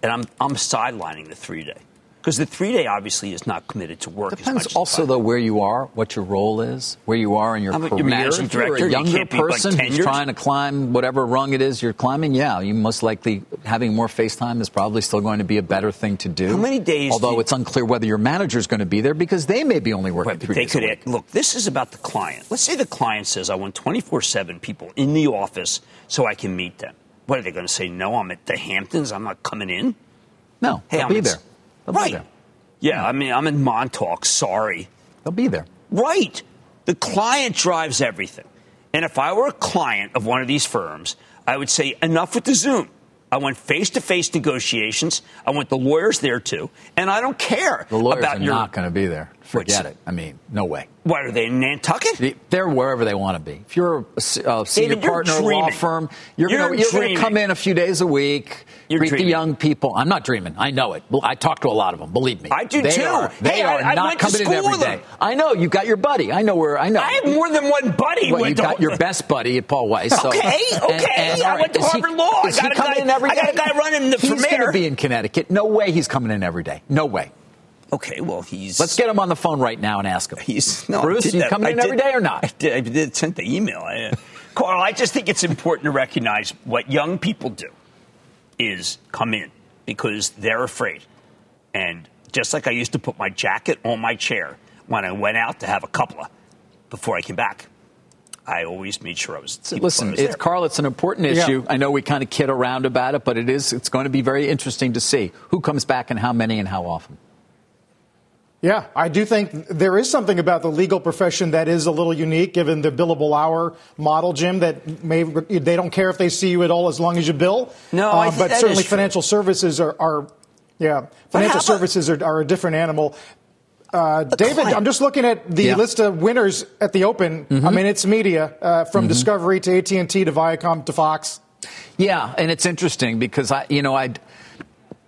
[SPEAKER 1] and I'm, I'm sidelining the three day. Because the three day obviously is not committed to work.
[SPEAKER 3] Depends also though where you are, what your role is, where you are in your I'm career.
[SPEAKER 1] managing director,
[SPEAKER 3] you're a younger
[SPEAKER 1] you
[SPEAKER 3] person
[SPEAKER 1] like
[SPEAKER 3] who's trying to climb whatever rung it is you're climbing. Yeah, you most likely having more face time is probably still going to be a better thing to do.
[SPEAKER 1] How many days?
[SPEAKER 3] Although it's unclear whether your manager is going to be there because they may be only working
[SPEAKER 1] right,
[SPEAKER 3] three
[SPEAKER 1] they
[SPEAKER 3] days
[SPEAKER 1] could,
[SPEAKER 3] a week.
[SPEAKER 1] Look, this is about the client. Let's say the client says, "I want 24/7 people in the office so I can meet them." What are they going to say? No, I'm at the Hamptons. I'm not coming in.
[SPEAKER 3] No,
[SPEAKER 1] hey,
[SPEAKER 3] I'll
[SPEAKER 1] I'm
[SPEAKER 3] be there.
[SPEAKER 1] They'll right. Yeah, I mean, I'm in Montauk. Sorry.
[SPEAKER 3] They'll be there.
[SPEAKER 1] Right. The client drives everything. And if I were a client of one of these firms, I would say, enough with the Zoom. I want face to face negotiations. I want the lawyers there too. And I don't care
[SPEAKER 3] the lawyers
[SPEAKER 1] about
[SPEAKER 3] are
[SPEAKER 1] your.
[SPEAKER 3] not going to be there. Forget it. I mean, no way.
[SPEAKER 1] What are they in Nantucket?
[SPEAKER 3] They're wherever they want to be. If you're a, a senior
[SPEAKER 1] David,
[SPEAKER 3] partner
[SPEAKER 1] of a
[SPEAKER 3] law firm, you're,
[SPEAKER 1] you're
[SPEAKER 3] going to come in a few days a week.
[SPEAKER 1] You're
[SPEAKER 3] greet
[SPEAKER 1] dreaming.
[SPEAKER 3] the young people. I'm not dreaming. I know it. I talk to a lot of them. Believe me.
[SPEAKER 1] I do
[SPEAKER 3] they
[SPEAKER 1] too.
[SPEAKER 3] Are, they
[SPEAKER 1] hey,
[SPEAKER 3] are
[SPEAKER 1] I, I
[SPEAKER 3] not coming in every day. I know you've got your buddy. I know where. I know.
[SPEAKER 1] I have more than one buddy.
[SPEAKER 3] Well, you got your best buddy at Paul Weiss. So,
[SPEAKER 1] okay, okay.
[SPEAKER 3] And, and,
[SPEAKER 1] I went to Harvard
[SPEAKER 3] he,
[SPEAKER 1] Law. I
[SPEAKER 3] got,
[SPEAKER 1] a guy,
[SPEAKER 3] in every
[SPEAKER 1] I got a guy running the
[SPEAKER 3] He's
[SPEAKER 1] going
[SPEAKER 3] to be in Connecticut. No way he's coming in every day. No way.
[SPEAKER 1] Okay, well, he's.
[SPEAKER 3] Let's get him on the phone right now and ask him.
[SPEAKER 1] He's no,
[SPEAKER 3] Bruce. You
[SPEAKER 1] that.
[SPEAKER 3] coming in
[SPEAKER 1] did,
[SPEAKER 3] every day or not?
[SPEAKER 1] I did. I did send the email. I, uh, Carl, I just think it's important to recognize what young people do is come in because they're afraid, and just like I used to put my jacket on my chair when I went out to have a couple of before I came back. I always made sure I was.
[SPEAKER 3] Listen,
[SPEAKER 1] I was
[SPEAKER 3] it's, Carl, it's an important issue. Yeah. I know we kind of kid around about it, but it is. It's going to be very interesting to see who comes back and how many and how often.
[SPEAKER 2] Yeah, I do think there is something about the legal profession that is a little unique, given the billable hour model, Jim. That may they don't care if they see you at all as long as you bill.
[SPEAKER 1] No,
[SPEAKER 2] uh, but certainly
[SPEAKER 1] true.
[SPEAKER 2] financial services are, are yeah, financial services are, are, a different animal. Uh, David, client. I'm just looking at the yeah. list of winners at the Open. Mm-hmm. I mean, it's media uh, from mm-hmm. Discovery to AT and T to Viacom to Fox.
[SPEAKER 3] Yeah, and it's interesting because I, you know, I.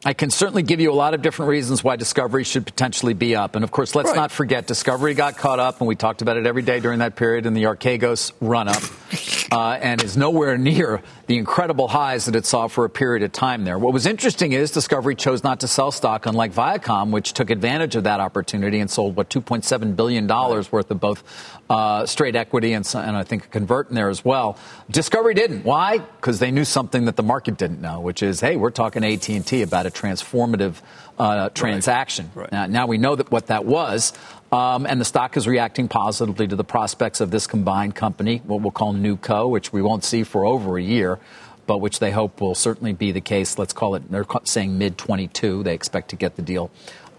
[SPEAKER 3] I can certainly give you a lot of different reasons why Discovery should potentially be up. And of course, let's right. not forget Discovery got caught up, and we talked about it every day during that period in the Archegos run up, uh, and is nowhere near the incredible highs that it saw for a period of time there. What was interesting is Discovery chose not to sell stock, unlike Viacom, which took advantage of that opportunity and sold, what, $2.7 billion right. worth of both uh, straight equity and, and I think a convert in there as well. Discovery didn't. Why? Because they knew something that the market didn't know, which is, hey, we're talking AT&T about a transformative uh, transaction.
[SPEAKER 1] Right. Right.
[SPEAKER 3] Now, now, we know that what that was, um, and the stock is reacting positively to the prospects of this combined company, what we'll call NewCo, which we won't see for over a year. But which they hope will certainly be the case. Let's call it, they're saying mid 22. They expect to get the deal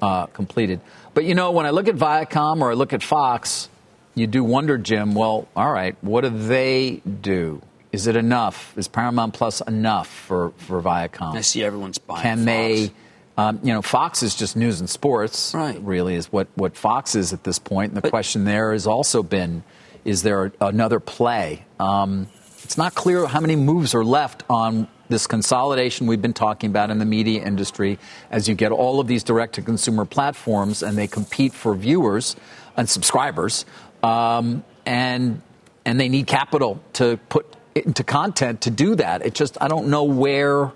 [SPEAKER 3] uh, completed. But you know, when I look at Viacom or I look at Fox, you do wonder, Jim, well, all right, what do they do? Is it enough? Is Paramount Plus enough for, for Viacom?
[SPEAKER 1] I see everyone's buying
[SPEAKER 3] Can
[SPEAKER 1] Fox.
[SPEAKER 3] they, um, you know, Fox is just news and sports,
[SPEAKER 1] right.
[SPEAKER 3] really, is what, what Fox is at this point. And the
[SPEAKER 1] but,
[SPEAKER 3] question there has also been is there another play? Um, it's not clear how many moves are left on this consolidation we've been talking about in the media industry as you get all of these direct to consumer platforms and they compete for viewers and subscribers. Um, and and they need capital to put into content to do that. It just I don't know where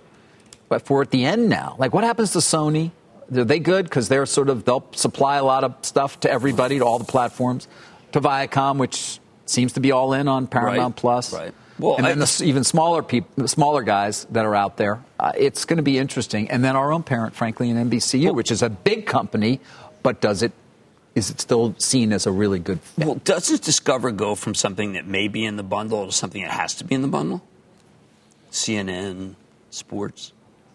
[SPEAKER 3] but we're at the end now. Like, what happens to Sony? Are they good because they're sort of they'll supply a lot of stuff to everybody, to all the platforms, to Viacom, which seems to be all in on Paramount
[SPEAKER 1] Right,
[SPEAKER 3] Plus.
[SPEAKER 1] right. Well,
[SPEAKER 3] and then
[SPEAKER 1] I-
[SPEAKER 3] the even smaller people, smaller guys that are out there. Uh, it's going to be interesting. And then our own parent, frankly, in NBCU, which is a big company, but does it? Is it still seen as a really good fit?
[SPEAKER 1] Well, doesn't Discover go from something that may be in the bundle to something that has to be in the bundle? CNN, sports.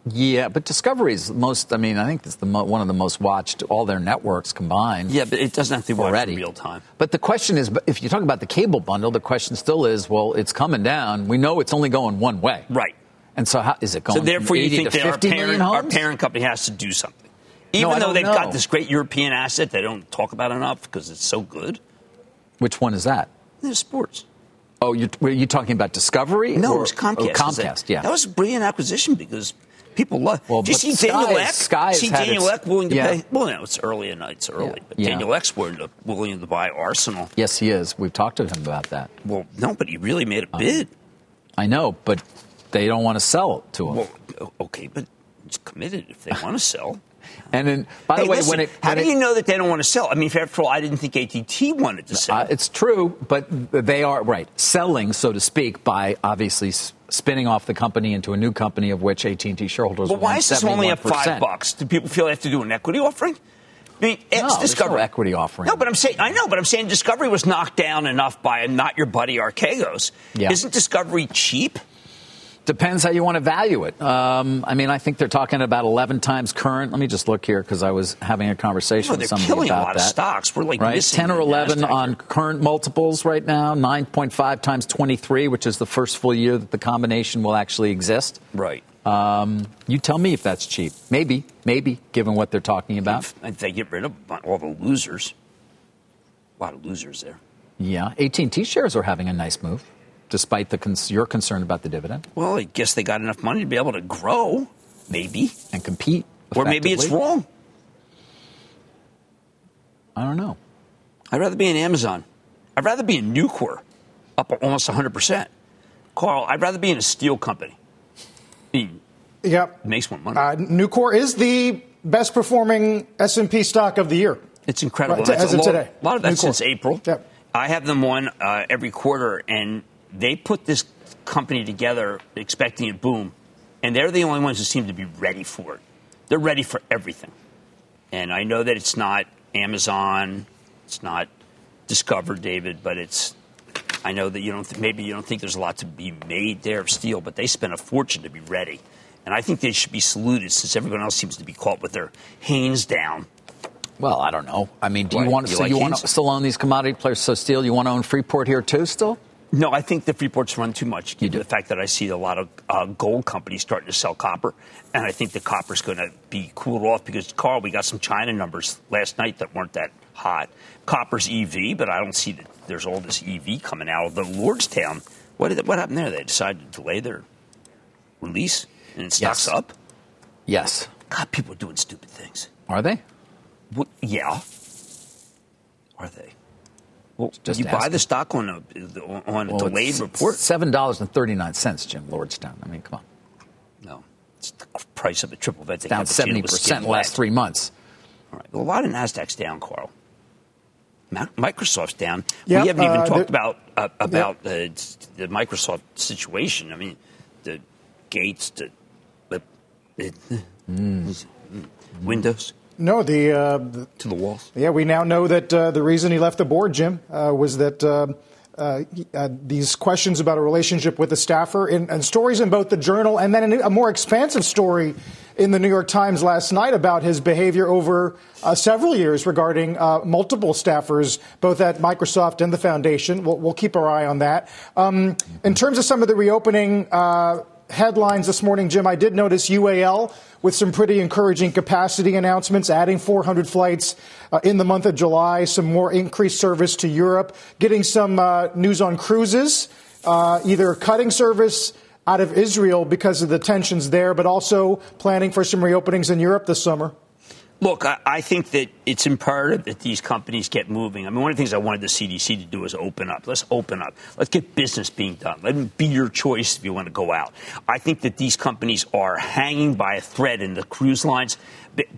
[SPEAKER 3] Yeah, but Discovery is most. I mean, I think it's the mo- one of the most watched all their networks combined.
[SPEAKER 1] Yeah, but it doesn't have to be watched
[SPEAKER 3] already
[SPEAKER 1] in real time.
[SPEAKER 3] But the question is, if you talk about the cable bundle, the question still is, well, it's coming down. We know it's only going one way,
[SPEAKER 1] Right.
[SPEAKER 3] And so, how is it going?
[SPEAKER 1] So therefore, you think that our
[SPEAKER 3] 50 million
[SPEAKER 1] parent, our parent company has to do something, even
[SPEAKER 3] I
[SPEAKER 1] though they've
[SPEAKER 3] know.
[SPEAKER 1] got this great European asset they don't talk about enough because it's so good.
[SPEAKER 3] Which one is that?
[SPEAKER 1] There's sports.
[SPEAKER 3] Oh, you were you talking about Discovery?
[SPEAKER 1] No,
[SPEAKER 3] or-
[SPEAKER 1] it was Comcast.
[SPEAKER 3] Oh, Comcast, yeah.
[SPEAKER 1] That was a brilliant acquisition because people love.
[SPEAKER 3] Well,
[SPEAKER 1] Did you see Daniel
[SPEAKER 3] Ek?
[SPEAKER 1] See Daniel Ek willing to
[SPEAKER 3] yeah.
[SPEAKER 1] pay? Well, no, it's early in it's early,
[SPEAKER 3] Yeah.
[SPEAKER 1] but
[SPEAKER 3] Yeah.
[SPEAKER 1] Daniel Ek's willing to, willing to buy Arsenal.
[SPEAKER 3] Yes, he is. We've talked to him about that.
[SPEAKER 1] Well, no, but he really made a um, bid.
[SPEAKER 3] I know, but they don't want to sell it to him.
[SPEAKER 1] Well, okay, but it's committed if they want to sell.
[SPEAKER 3] And then, by
[SPEAKER 1] Hey,
[SPEAKER 3] the way,
[SPEAKER 1] listen,
[SPEAKER 3] when it
[SPEAKER 1] how do
[SPEAKER 3] it-
[SPEAKER 1] you know that they don't want to sell? I mean, after all, I didn't think AT&T wanted to sell.
[SPEAKER 3] Uh, it's true, but they are right selling, so to speak, by obviously spinning off the company into a new company of which AT&T shareholders.
[SPEAKER 1] but why is this only at
[SPEAKER 3] 71%.
[SPEAKER 1] five bucks? Do people feel they have to do an equity offering? I mean, it's
[SPEAKER 3] No,
[SPEAKER 1] Discovery
[SPEAKER 3] no equity offering.
[SPEAKER 1] No, but I'm saying I know, but I'm saying Discovery was knocked down enough by not your buddy Archegos.
[SPEAKER 3] Yeah.
[SPEAKER 1] Isn't Discovery cheap?
[SPEAKER 3] Depends how you want to value it. Um, I mean, I think they're talking about 11 times current. Let me just look here because I was having a conversation
[SPEAKER 1] No,
[SPEAKER 3] with
[SPEAKER 1] they're
[SPEAKER 3] somebody
[SPEAKER 1] killing a
[SPEAKER 3] about
[SPEAKER 1] lot
[SPEAKER 3] that.
[SPEAKER 1] of stocks. We're like
[SPEAKER 3] right, 10 or 11
[SPEAKER 1] NASDAQ
[SPEAKER 3] on
[SPEAKER 1] here.
[SPEAKER 3] current multiples right now. 9.5 times 23, which is the first full year that the combination will actually exist.
[SPEAKER 1] Right.
[SPEAKER 3] Um, you tell me if that's cheap. Maybe, maybe, given what they're talking about.
[SPEAKER 1] If they get rid of all the losers. A lot of losers there.
[SPEAKER 3] Yeah, AT&T shares are having a nice move, despite the cons- your concern about the dividend
[SPEAKER 1] Well, I guess they got enough money to be able to grow, maybe.
[SPEAKER 3] and compete.
[SPEAKER 1] Or maybe it's wrong.
[SPEAKER 3] I don't know.
[SPEAKER 1] I'd rather be in Amazon. I'd rather be in Nucor, up almost 100%. Carl, I'd rather be in a steel company. I mean,
[SPEAKER 2] Yep.
[SPEAKER 1] it makes more money.
[SPEAKER 2] Uh, Nucor is the best performing S&P stock of the year.
[SPEAKER 1] It's incredible.
[SPEAKER 2] Right,
[SPEAKER 1] That's
[SPEAKER 2] as
[SPEAKER 1] a
[SPEAKER 2] of
[SPEAKER 1] lot,
[SPEAKER 2] today.
[SPEAKER 1] A lot of that
[SPEAKER 2] Nucor.
[SPEAKER 1] since April.
[SPEAKER 2] Yep.
[SPEAKER 1] I have them on uh, every quarter, and they put this company together expecting it boom, and they're the only ones who seem to be ready for it. They're ready for everything. And I know that it's not Amazon, it's not Discover, David, but it's. I know that you don't. Th- maybe you don't think there's a lot to be made there of steel, but they spent a fortune to be ready, and I think they should be saluted since everyone else seems to be caught with their hands down.
[SPEAKER 3] Well, I don't know. I mean, do
[SPEAKER 1] Why?
[SPEAKER 3] you want
[SPEAKER 1] You
[SPEAKER 3] so
[SPEAKER 1] like
[SPEAKER 3] you want to still own these commodity players? So steel, you want to own Freeport here too? Still?
[SPEAKER 1] No, I think the Freeport's run too much.
[SPEAKER 3] You do.
[SPEAKER 1] the fact that I see a lot of uh, gold companies starting to sell copper, and I think the copper's going to be cooled off because Carl, we got some China numbers last night that weren't that hot. Copper's EV, but I don't see that there's all this EV coming out of the Lordstown. What did, what happened there? They decided to delay their release, and it stocks
[SPEAKER 3] Yes.
[SPEAKER 1] up.
[SPEAKER 3] Yes.
[SPEAKER 1] God, people are doing stupid things.
[SPEAKER 3] Are they?
[SPEAKER 1] Well, yeah, are they? Well,
[SPEAKER 3] Just
[SPEAKER 1] you buy
[SPEAKER 3] asking.
[SPEAKER 1] the stock on a on a
[SPEAKER 3] Well,
[SPEAKER 1] delayed
[SPEAKER 3] it's
[SPEAKER 1] report.
[SPEAKER 3] Seven dollars and thirty nine cents, Jim Lordstown. I mean, come on,
[SPEAKER 1] No, it's the price of a triple vet.
[SPEAKER 3] down seventy percent in the last three months.
[SPEAKER 1] All right. Well, a lot of Nasdaq's down, Carl. Microsoft's down.
[SPEAKER 2] Yep,
[SPEAKER 1] we haven't even
[SPEAKER 2] uh,
[SPEAKER 1] talked about uh, about the, the Microsoft situation. I mean, the Gates, the, the, the
[SPEAKER 3] Mm.
[SPEAKER 1] Windows
[SPEAKER 2] No, the, uh, the
[SPEAKER 1] to the walls.
[SPEAKER 2] yeah, we now know that uh, the reason he left the board, Jim, uh, was that uh, uh, uh, these questions about a relationship with a staffer in, and stories in both the Journal and then a more expansive story in the New York Times last night about his behavior over uh, several years regarding uh, multiple staffers, both at Microsoft and the foundation. We'll, we'll keep our eye on that. Um, in terms of some of the reopening. Uh, headlines this morning, Jim, I did notice UAL with some pretty encouraging capacity announcements, adding 400 flights uh, in the month of July, some more increased service to Europe, getting some uh, news on cruises, uh, either cutting service out of Israel because of the tensions there, but also planning for some reopenings in Europe this summer.
[SPEAKER 1] Look, I, I, think that it's imperative that these companies get moving. I mean, one of the things I wanted the CDC to do is open up. Let's open up. Let's get business being done. Let it be your choice if you want to go out. I think that these companies are hanging by a thread in the cruise lines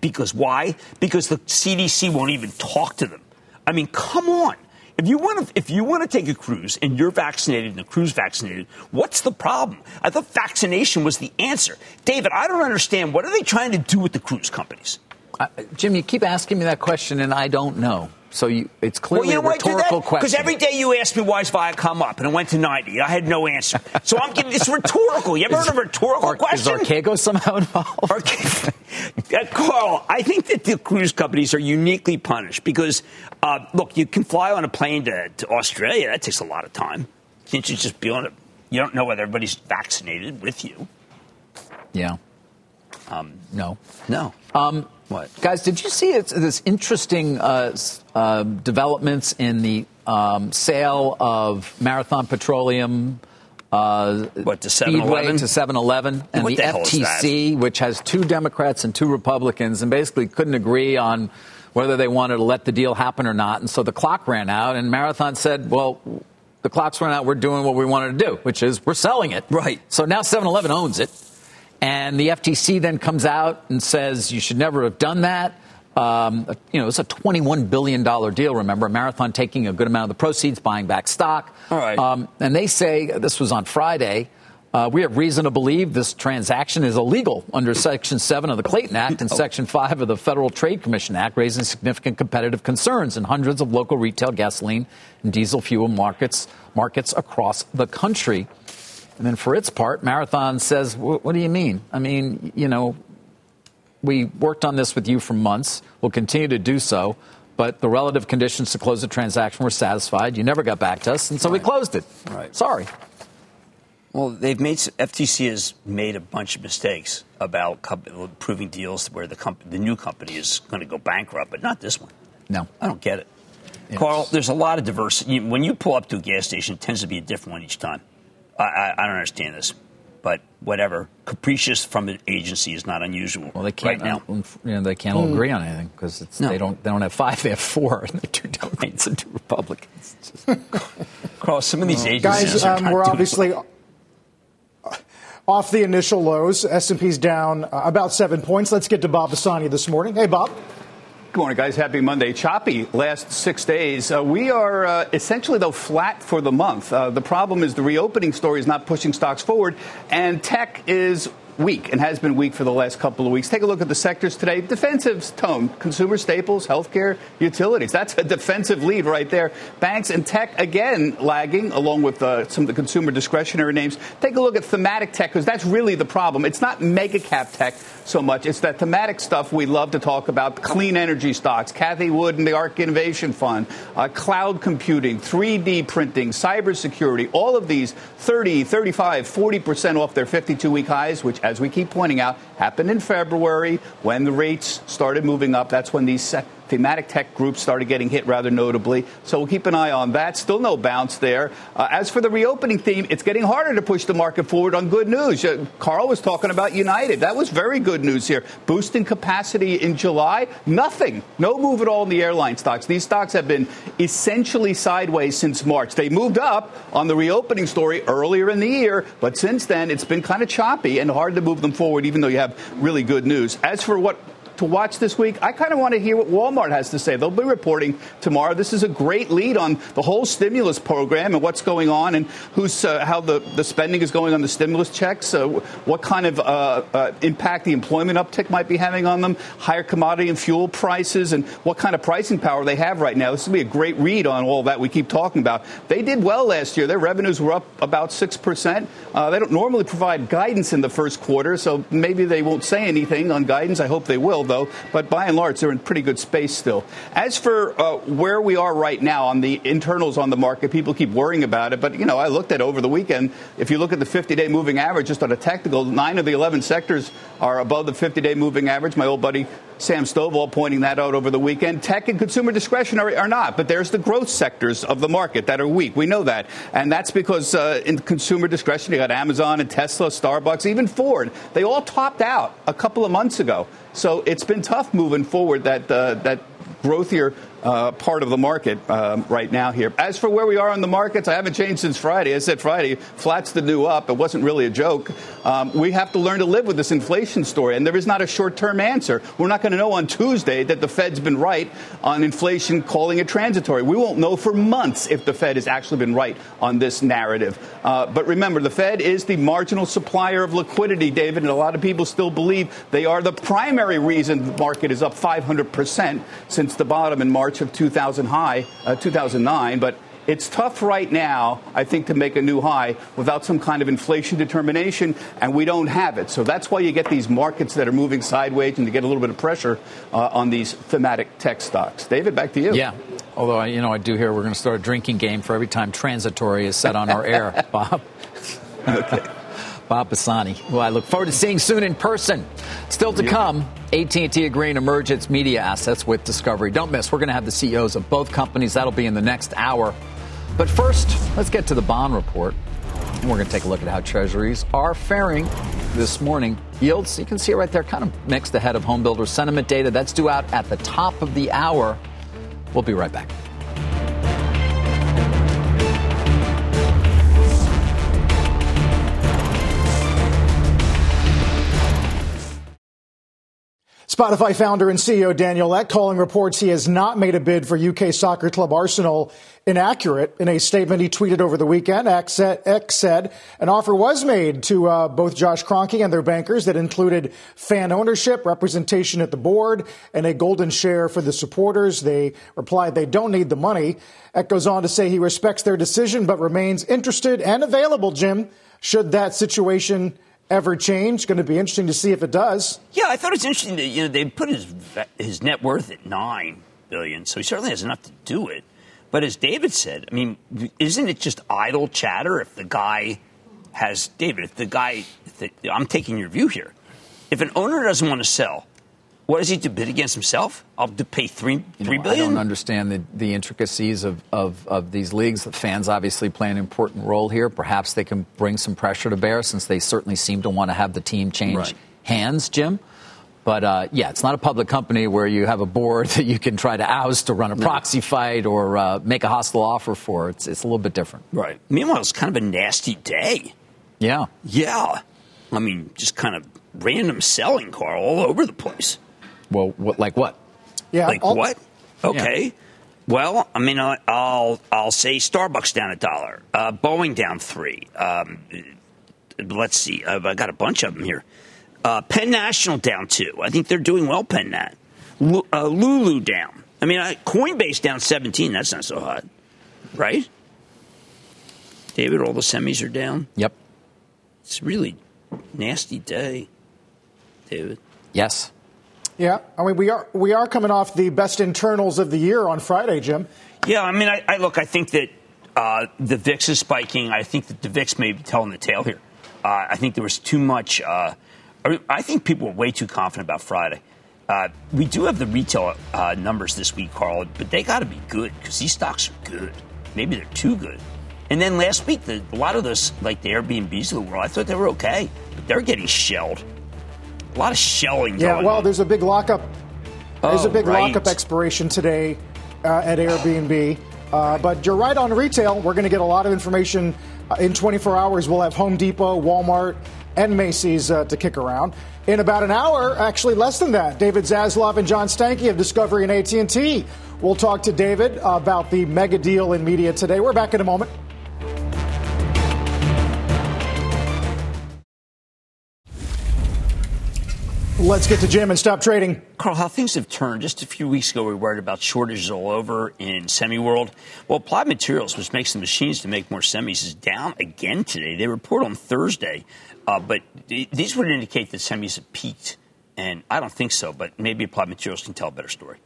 [SPEAKER 1] because why? Because the CDC won't even talk to them. I mean, come on. If you want to, if you want to take a cruise and you're vaccinated and the crew's vaccinated, what's the problem? I thought vaccination was the answer. David, I don't understand. What are they trying to do with the cruise companies?
[SPEAKER 3] Uh, Jim, you keep asking me that question, and I don't know. So you, it's clearly well, you know a rhetorical question.
[SPEAKER 1] Because every day you ask me why is Viacom up, and it went to 90. I had no answer. So I'm giving this rhetorical. You ever is, heard of a rhetorical question?
[SPEAKER 3] Is Archegos somehow involved?
[SPEAKER 1] uh, Carl, I think that the cruise companies are uniquely punished because, uh, look, you can fly on a plane to, to Australia. That takes a lot of time. Can't you just be on it? You don't know whether everybody's vaccinated with you.
[SPEAKER 3] Yeah. Um, no.
[SPEAKER 1] No.
[SPEAKER 3] Um, what? Guys, did you see this interesting uh, uh, developments in the um, sale of Marathon Petroleum?
[SPEAKER 1] Uh, what to
[SPEAKER 3] 7-Eleven? to 7-Eleven and
[SPEAKER 1] what
[SPEAKER 3] the, the FTC, which has two Democrats and two Republicans, and basically couldn't agree on whether they wanted to let the deal happen or not. And so the clock ran out, and Marathon said, "Well, the clock's run out. We're doing what we wanted to do, which is we're selling it."
[SPEAKER 1] Right.
[SPEAKER 3] So now 7-Eleven owns it. And the FTC then comes out and says you should never have done that. Um, you know, it's a $21 billion deal, remember? A marathon taking a good amount of the proceeds, buying back stock.
[SPEAKER 1] All right. Um,
[SPEAKER 3] and they say, this was on Friday, uh, we have reason to believe this transaction is illegal under Section 7 of the Clayton Act and oh. Section 5 of the Federal Trade Commission Act, raising significant competitive concerns in hundreds of local retail gasoline and diesel fuel markets, markets across the country. And then for its part, Marathon says, What do you mean? I mean, you know, we worked on this with you for months. We'll continue to do so. But the relative conditions to close the transaction were satisfied. You never got back to us, and so right. we closed it.
[SPEAKER 1] Right.
[SPEAKER 3] Sorry.
[SPEAKER 1] Well, they've made FTC has made a bunch of mistakes about approving deals where the company, the new company is going to go bankrupt, but not this one.
[SPEAKER 3] No,
[SPEAKER 1] I don't get it. Yes. Carl, there's a lot of diversity. When you pull up to a gas station, it tends to be a different one each time. I, I, don't understand this, but whatever. Capricious from an agency is not unusual.
[SPEAKER 3] Well, they can't
[SPEAKER 1] right now.
[SPEAKER 3] You know, they can't all hmm. agree on anything because no. they don't. They don't have five. They have four, and they're two Democrats and two Republicans.
[SPEAKER 1] Cross some of these agencies.
[SPEAKER 2] Guys, um, we're obviously. Off the initial lows, S&P's down uh, about seven points. Let's get to Bob Pisani this morning. Hey, Bob.
[SPEAKER 10] Good morning, guys. Happy Monday. Choppy last six days. Uh, we are uh, essentially, though, flat for the month. Uh, the problem is the reopening story is not pushing stocks forward, and tech is weak and has been weak for the last couple of weeks. Take a look at the sectors today. Defensive tone, consumer staples, healthcare, utilities. That's a defensive lead right there. Banks and tech again lagging along with uh, some of the consumer discretionary names. Take a look at thematic tech because that's really the problem. It's not mega cap tech so much. It's that thematic stuff we love to talk about. Clean energy stocks, Cathie Wood and the ARK Innovation Fund, uh, cloud computing, 3D printing, cybersecurity, all of these 30, 35, 40% off their 52 week highs, which as we keep pointing out, happened in February when the rates started moving up. That's when these thematic tech groups started getting hit rather notably. So we'll keep an eye on that. Still no bounce there. Uh, as for the reopening theme, it's getting harder to push the market forward on good news. Uh, Carl was talking about United. That was very good news here. Boosting capacity in July, nothing. No move at all in the airline stocks. These stocks have been essentially sideways since March. They moved up on the reopening story earlier in the year, but since then it's been kind of choppy and hard to move them forward, even though you have really good news. As for what to watch this week? I kind of want to hear what Walmart has to say. They'll be reporting tomorrow. This is a great lead on the whole stimulus program and what's going on and who's uh, how the, the spending is going on the stimulus checks, uh, what kind of uh, uh, impact the employment uptick might be having on them, higher commodity and fuel prices, and what kind of pricing power they have right now. This will be a great read on all that we keep talking about. They did well last year. Their revenues were up about 6%. Uh, they don't normally provide guidance in the first quarter, so maybe they won't say anything on guidance. I hope they will though. But by and large, they're in pretty good space still. As for uh, where we are right now on the internals on the market, people keep worrying about it. But, you know, I looked at over the weekend. If you look at the 50 day moving average, just on a technical, nine of the 11 sectors are above the 50 day moving average. My old buddy Sam Stovall pointing that out over the weekend. Tech and consumer discretionary are not, but there's the growth sectors of the market that are weak. We know that. And that's because uh, in consumer discretionary, you got Amazon and Tesla, Starbucks, even Ford. They all topped out a couple of months ago. So it's been tough moving forward that, uh, that growthier uh, part of the market um, right now here. As for where we are on the markets, I haven't changed since Friday. I said Friday, flat's the new up. It wasn't really a joke. Um, we have to learn to live with this inflation story, and there is not a short term answer. We're not going to know on Tuesday that the Fed's been right on inflation, calling it transitory. We won't know for months if the Fed has actually been right on this narrative. Uh, but remember, the Fed is the marginal supplier of liquidity, David, and a lot of people still believe they are the primary reason the market is up 500% since the bottom in March. March of 2000 high, uh, 2009, but it's tough right now, I think, to make a new high without some kind of inflation determination, and we don't have it. So that's why you get these markets that are moving sideways and you get a little bit of pressure uh, on these thematic tech stocks. David, back to you.
[SPEAKER 3] Yeah. Although, you know, I do hear we're going to start a drinking game for every time transitory is said on our air, Bob.
[SPEAKER 10] okay.
[SPEAKER 3] Bob Pisani, who I look forward to seeing soon in person. Still to come, AT&T agreeing to merge its media assets with Discovery. Don't miss, we're going to have the CEOs of both companies. That'll be in the next hour. But first, let's get to the bond report. And we're going to take a look at how treasuries are faring this morning. Yields, you can see it right there, kind of mixed ahead of home builder sentiment data. That's due out at the top of the hour. We'll be right back.
[SPEAKER 2] Spotify founder and CEO Daniel Ek calling reports he has not made a bid for UK soccer club Arsenal inaccurate. In a statement he tweeted over the weekend, Ek said, Ek said an offer was made to uh, both Josh Kroenke and their bankers that included fan ownership, representation at the board, and a golden share for the supporters. They replied they don't need the money. Ek goes on to say he respects their decision but remains interested and available, Jim, should that situation ever change? Going to be interesting to see if it does.
[SPEAKER 1] Yeah, I thought it's interesting that you know they put his his net worth at nine billion, so he certainly has enough to do it. But as David said, I mean, isn't it just idle chatter if the guy has David? If the guy, if the, I'm taking your view here. If an owner doesn't want to sell, what is he to bid against himself? I'll pay three
[SPEAKER 3] you
[SPEAKER 1] three
[SPEAKER 3] know,
[SPEAKER 1] billion.
[SPEAKER 3] I don't understand the, the intricacies of, of, of these leagues. The fans obviously play an important role here. Perhaps they can bring some pressure to bear since they certainly seem to want to have the team change
[SPEAKER 1] Right.
[SPEAKER 3] hands, Jim. But uh, yeah, it's not a public company where you have a board that you can try to oust to run a proxy fight or uh, make a hostile offer for. It's, it's a little bit different.
[SPEAKER 1] Right. Meanwhile, it's kind of a nasty day.
[SPEAKER 3] Yeah.
[SPEAKER 1] Yeah. I mean, just kind of random selling, Carl, all over the place.
[SPEAKER 3] Well, what, like what?
[SPEAKER 2] Yeah.
[SPEAKER 1] Like
[SPEAKER 2] I'll-
[SPEAKER 1] what? Okay. Well, I mean, I- I'll I'll say Starbucks down a dollar, uh, Boeing down three. Um, let's see, I've, I got a bunch of them here. Uh, Penn National down two. I think they're doing well. Penn Nat, Lu- uh, Lulu down. I mean, I, Coinbase down seventeen. That's not so hot, right? David, all the semis are down.
[SPEAKER 3] Yep.
[SPEAKER 1] It's a really nasty day, David.
[SPEAKER 3] Yes.
[SPEAKER 2] Yeah, I mean we are we are coming off the best internals of the year on Friday, Jim.
[SPEAKER 1] Yeah, I mean, I, I look. I think that uh, the VIX is spiking. I think that the VIX may be telling the tale here. Uh, I think there was too much. Uh, I, think people were way too confident about Friday. Uh, we do have the retail uh, numbers this week, Carl, but they got to be good because these stocks are good. Maybe they're too good. And then last week, the, a lot of those, like the Airbnbs of the world, I thought they were okay, but they're getting shelled. A lot of shelling.
[SPEAKER 2] Yeah, well,
[SPEAKER 1] on.
[SPEAKER 2] there's a big lockup. There's a
[SPEAKER 1] Oh,
[SPEAKER 2] big
[SPEAKER 1] right.
[SPEAKER 2] lockup expiration today uh, at Airbnb. Uh, but you're right on retail. We're going to get a lot of information uh, in 24 hours. We'll have Home Depot, Walmart, and Macy's uh, to kick around. In about an hour, actually less than that, David Zaslav and John Stankey of Discovery and AT&T. We'll talk to David about the mega deal in media today. We're back in a moment. Let's get to Jim and stop trading.
[SPEAKER 1] Carl, how things have turned. Just a few weeks ago, we worried about shortages all over in semi world. Well, Applied Materials, which makes the machines to make more semis, is down again today. They report on Thursday, uh, but th- these would indicate that semis have peaked. And I don't think so, but maybe Applied Materials can tell a better story.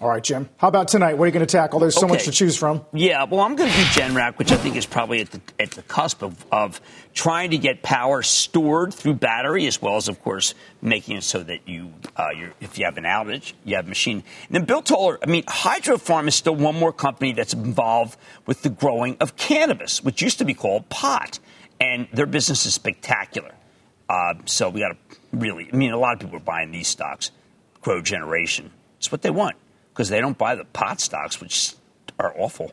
[SPEAKER 2] All right, Jim. How about tonight? What are you going to tackle? There's so
[SPEAKER 1] Okay.
[SPEAKER 2] much to choose from.
[SPEAKER 1] Yeah, well, I'm going to do Generac, which I think is probably at the at the cusp of, of trying to get power stored through battery, as well as, of course, making it so that you, uh, you're, if you have an outage, you have a machine. And then Bill Toler, I mean, Hydrofarm is still one more company that's involved with the growing of cannabis, which used to be called pot, and their business is spectacular. Uh, so we got to really, I mean, a lot of people are buying these stocks. Grow generation, it's what they want because they don't buy the pot stocks, which are awful.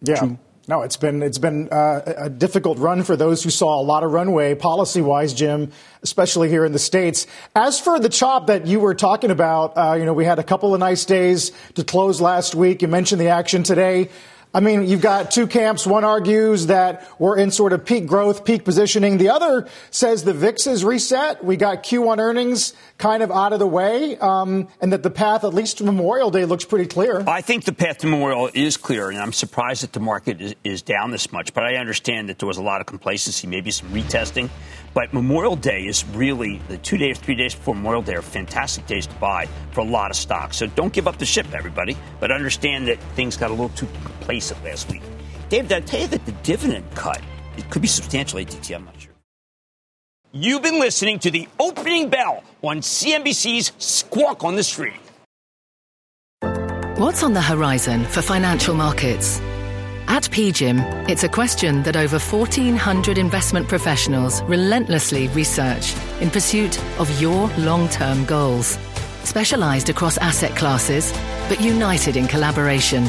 [SPEAKER 2] Yeah. No, it's been it's been uh, a difficult run for those who saw a lot of runway policy wise, Jim, especially here in the states. As for the chop that you were talking about, uh, you know, we had a couple of nice days to close last week. You mentioned the action today. I mean, you've got two camps. One argues that we're in sort of peak growth, peak positioning. The other says the VIX is reset. We got Q1 earnings kind of out of the way, um, and that the path, at least to Memorial Day, looks pretty clear.
[SPEAKER 1] I think the path to Memorial is clear, and I'm surprised that the market is, is down this much. But I understand that there was a lot of complacency, maybe some retesting. But Memorial Day is really the two days, three days before Memorial Day are fantastic days to buy for a lot of stocks. So don't give up the ship, everybody. But understand that things got a little too complacent last week. Dave, did I tell you that the dividend cut it could be substantial ATT? I'm not sure. You've been listening to the opening bell on CNBC's Squawk on the Street.
[SPEAKER 11] What's on the horizon for financial markets? At PGIM, it's a question that over 1,400 investment professionals relentlessly research in pursuit of your long term goals. Specialized across asset classes, but united in collaboration,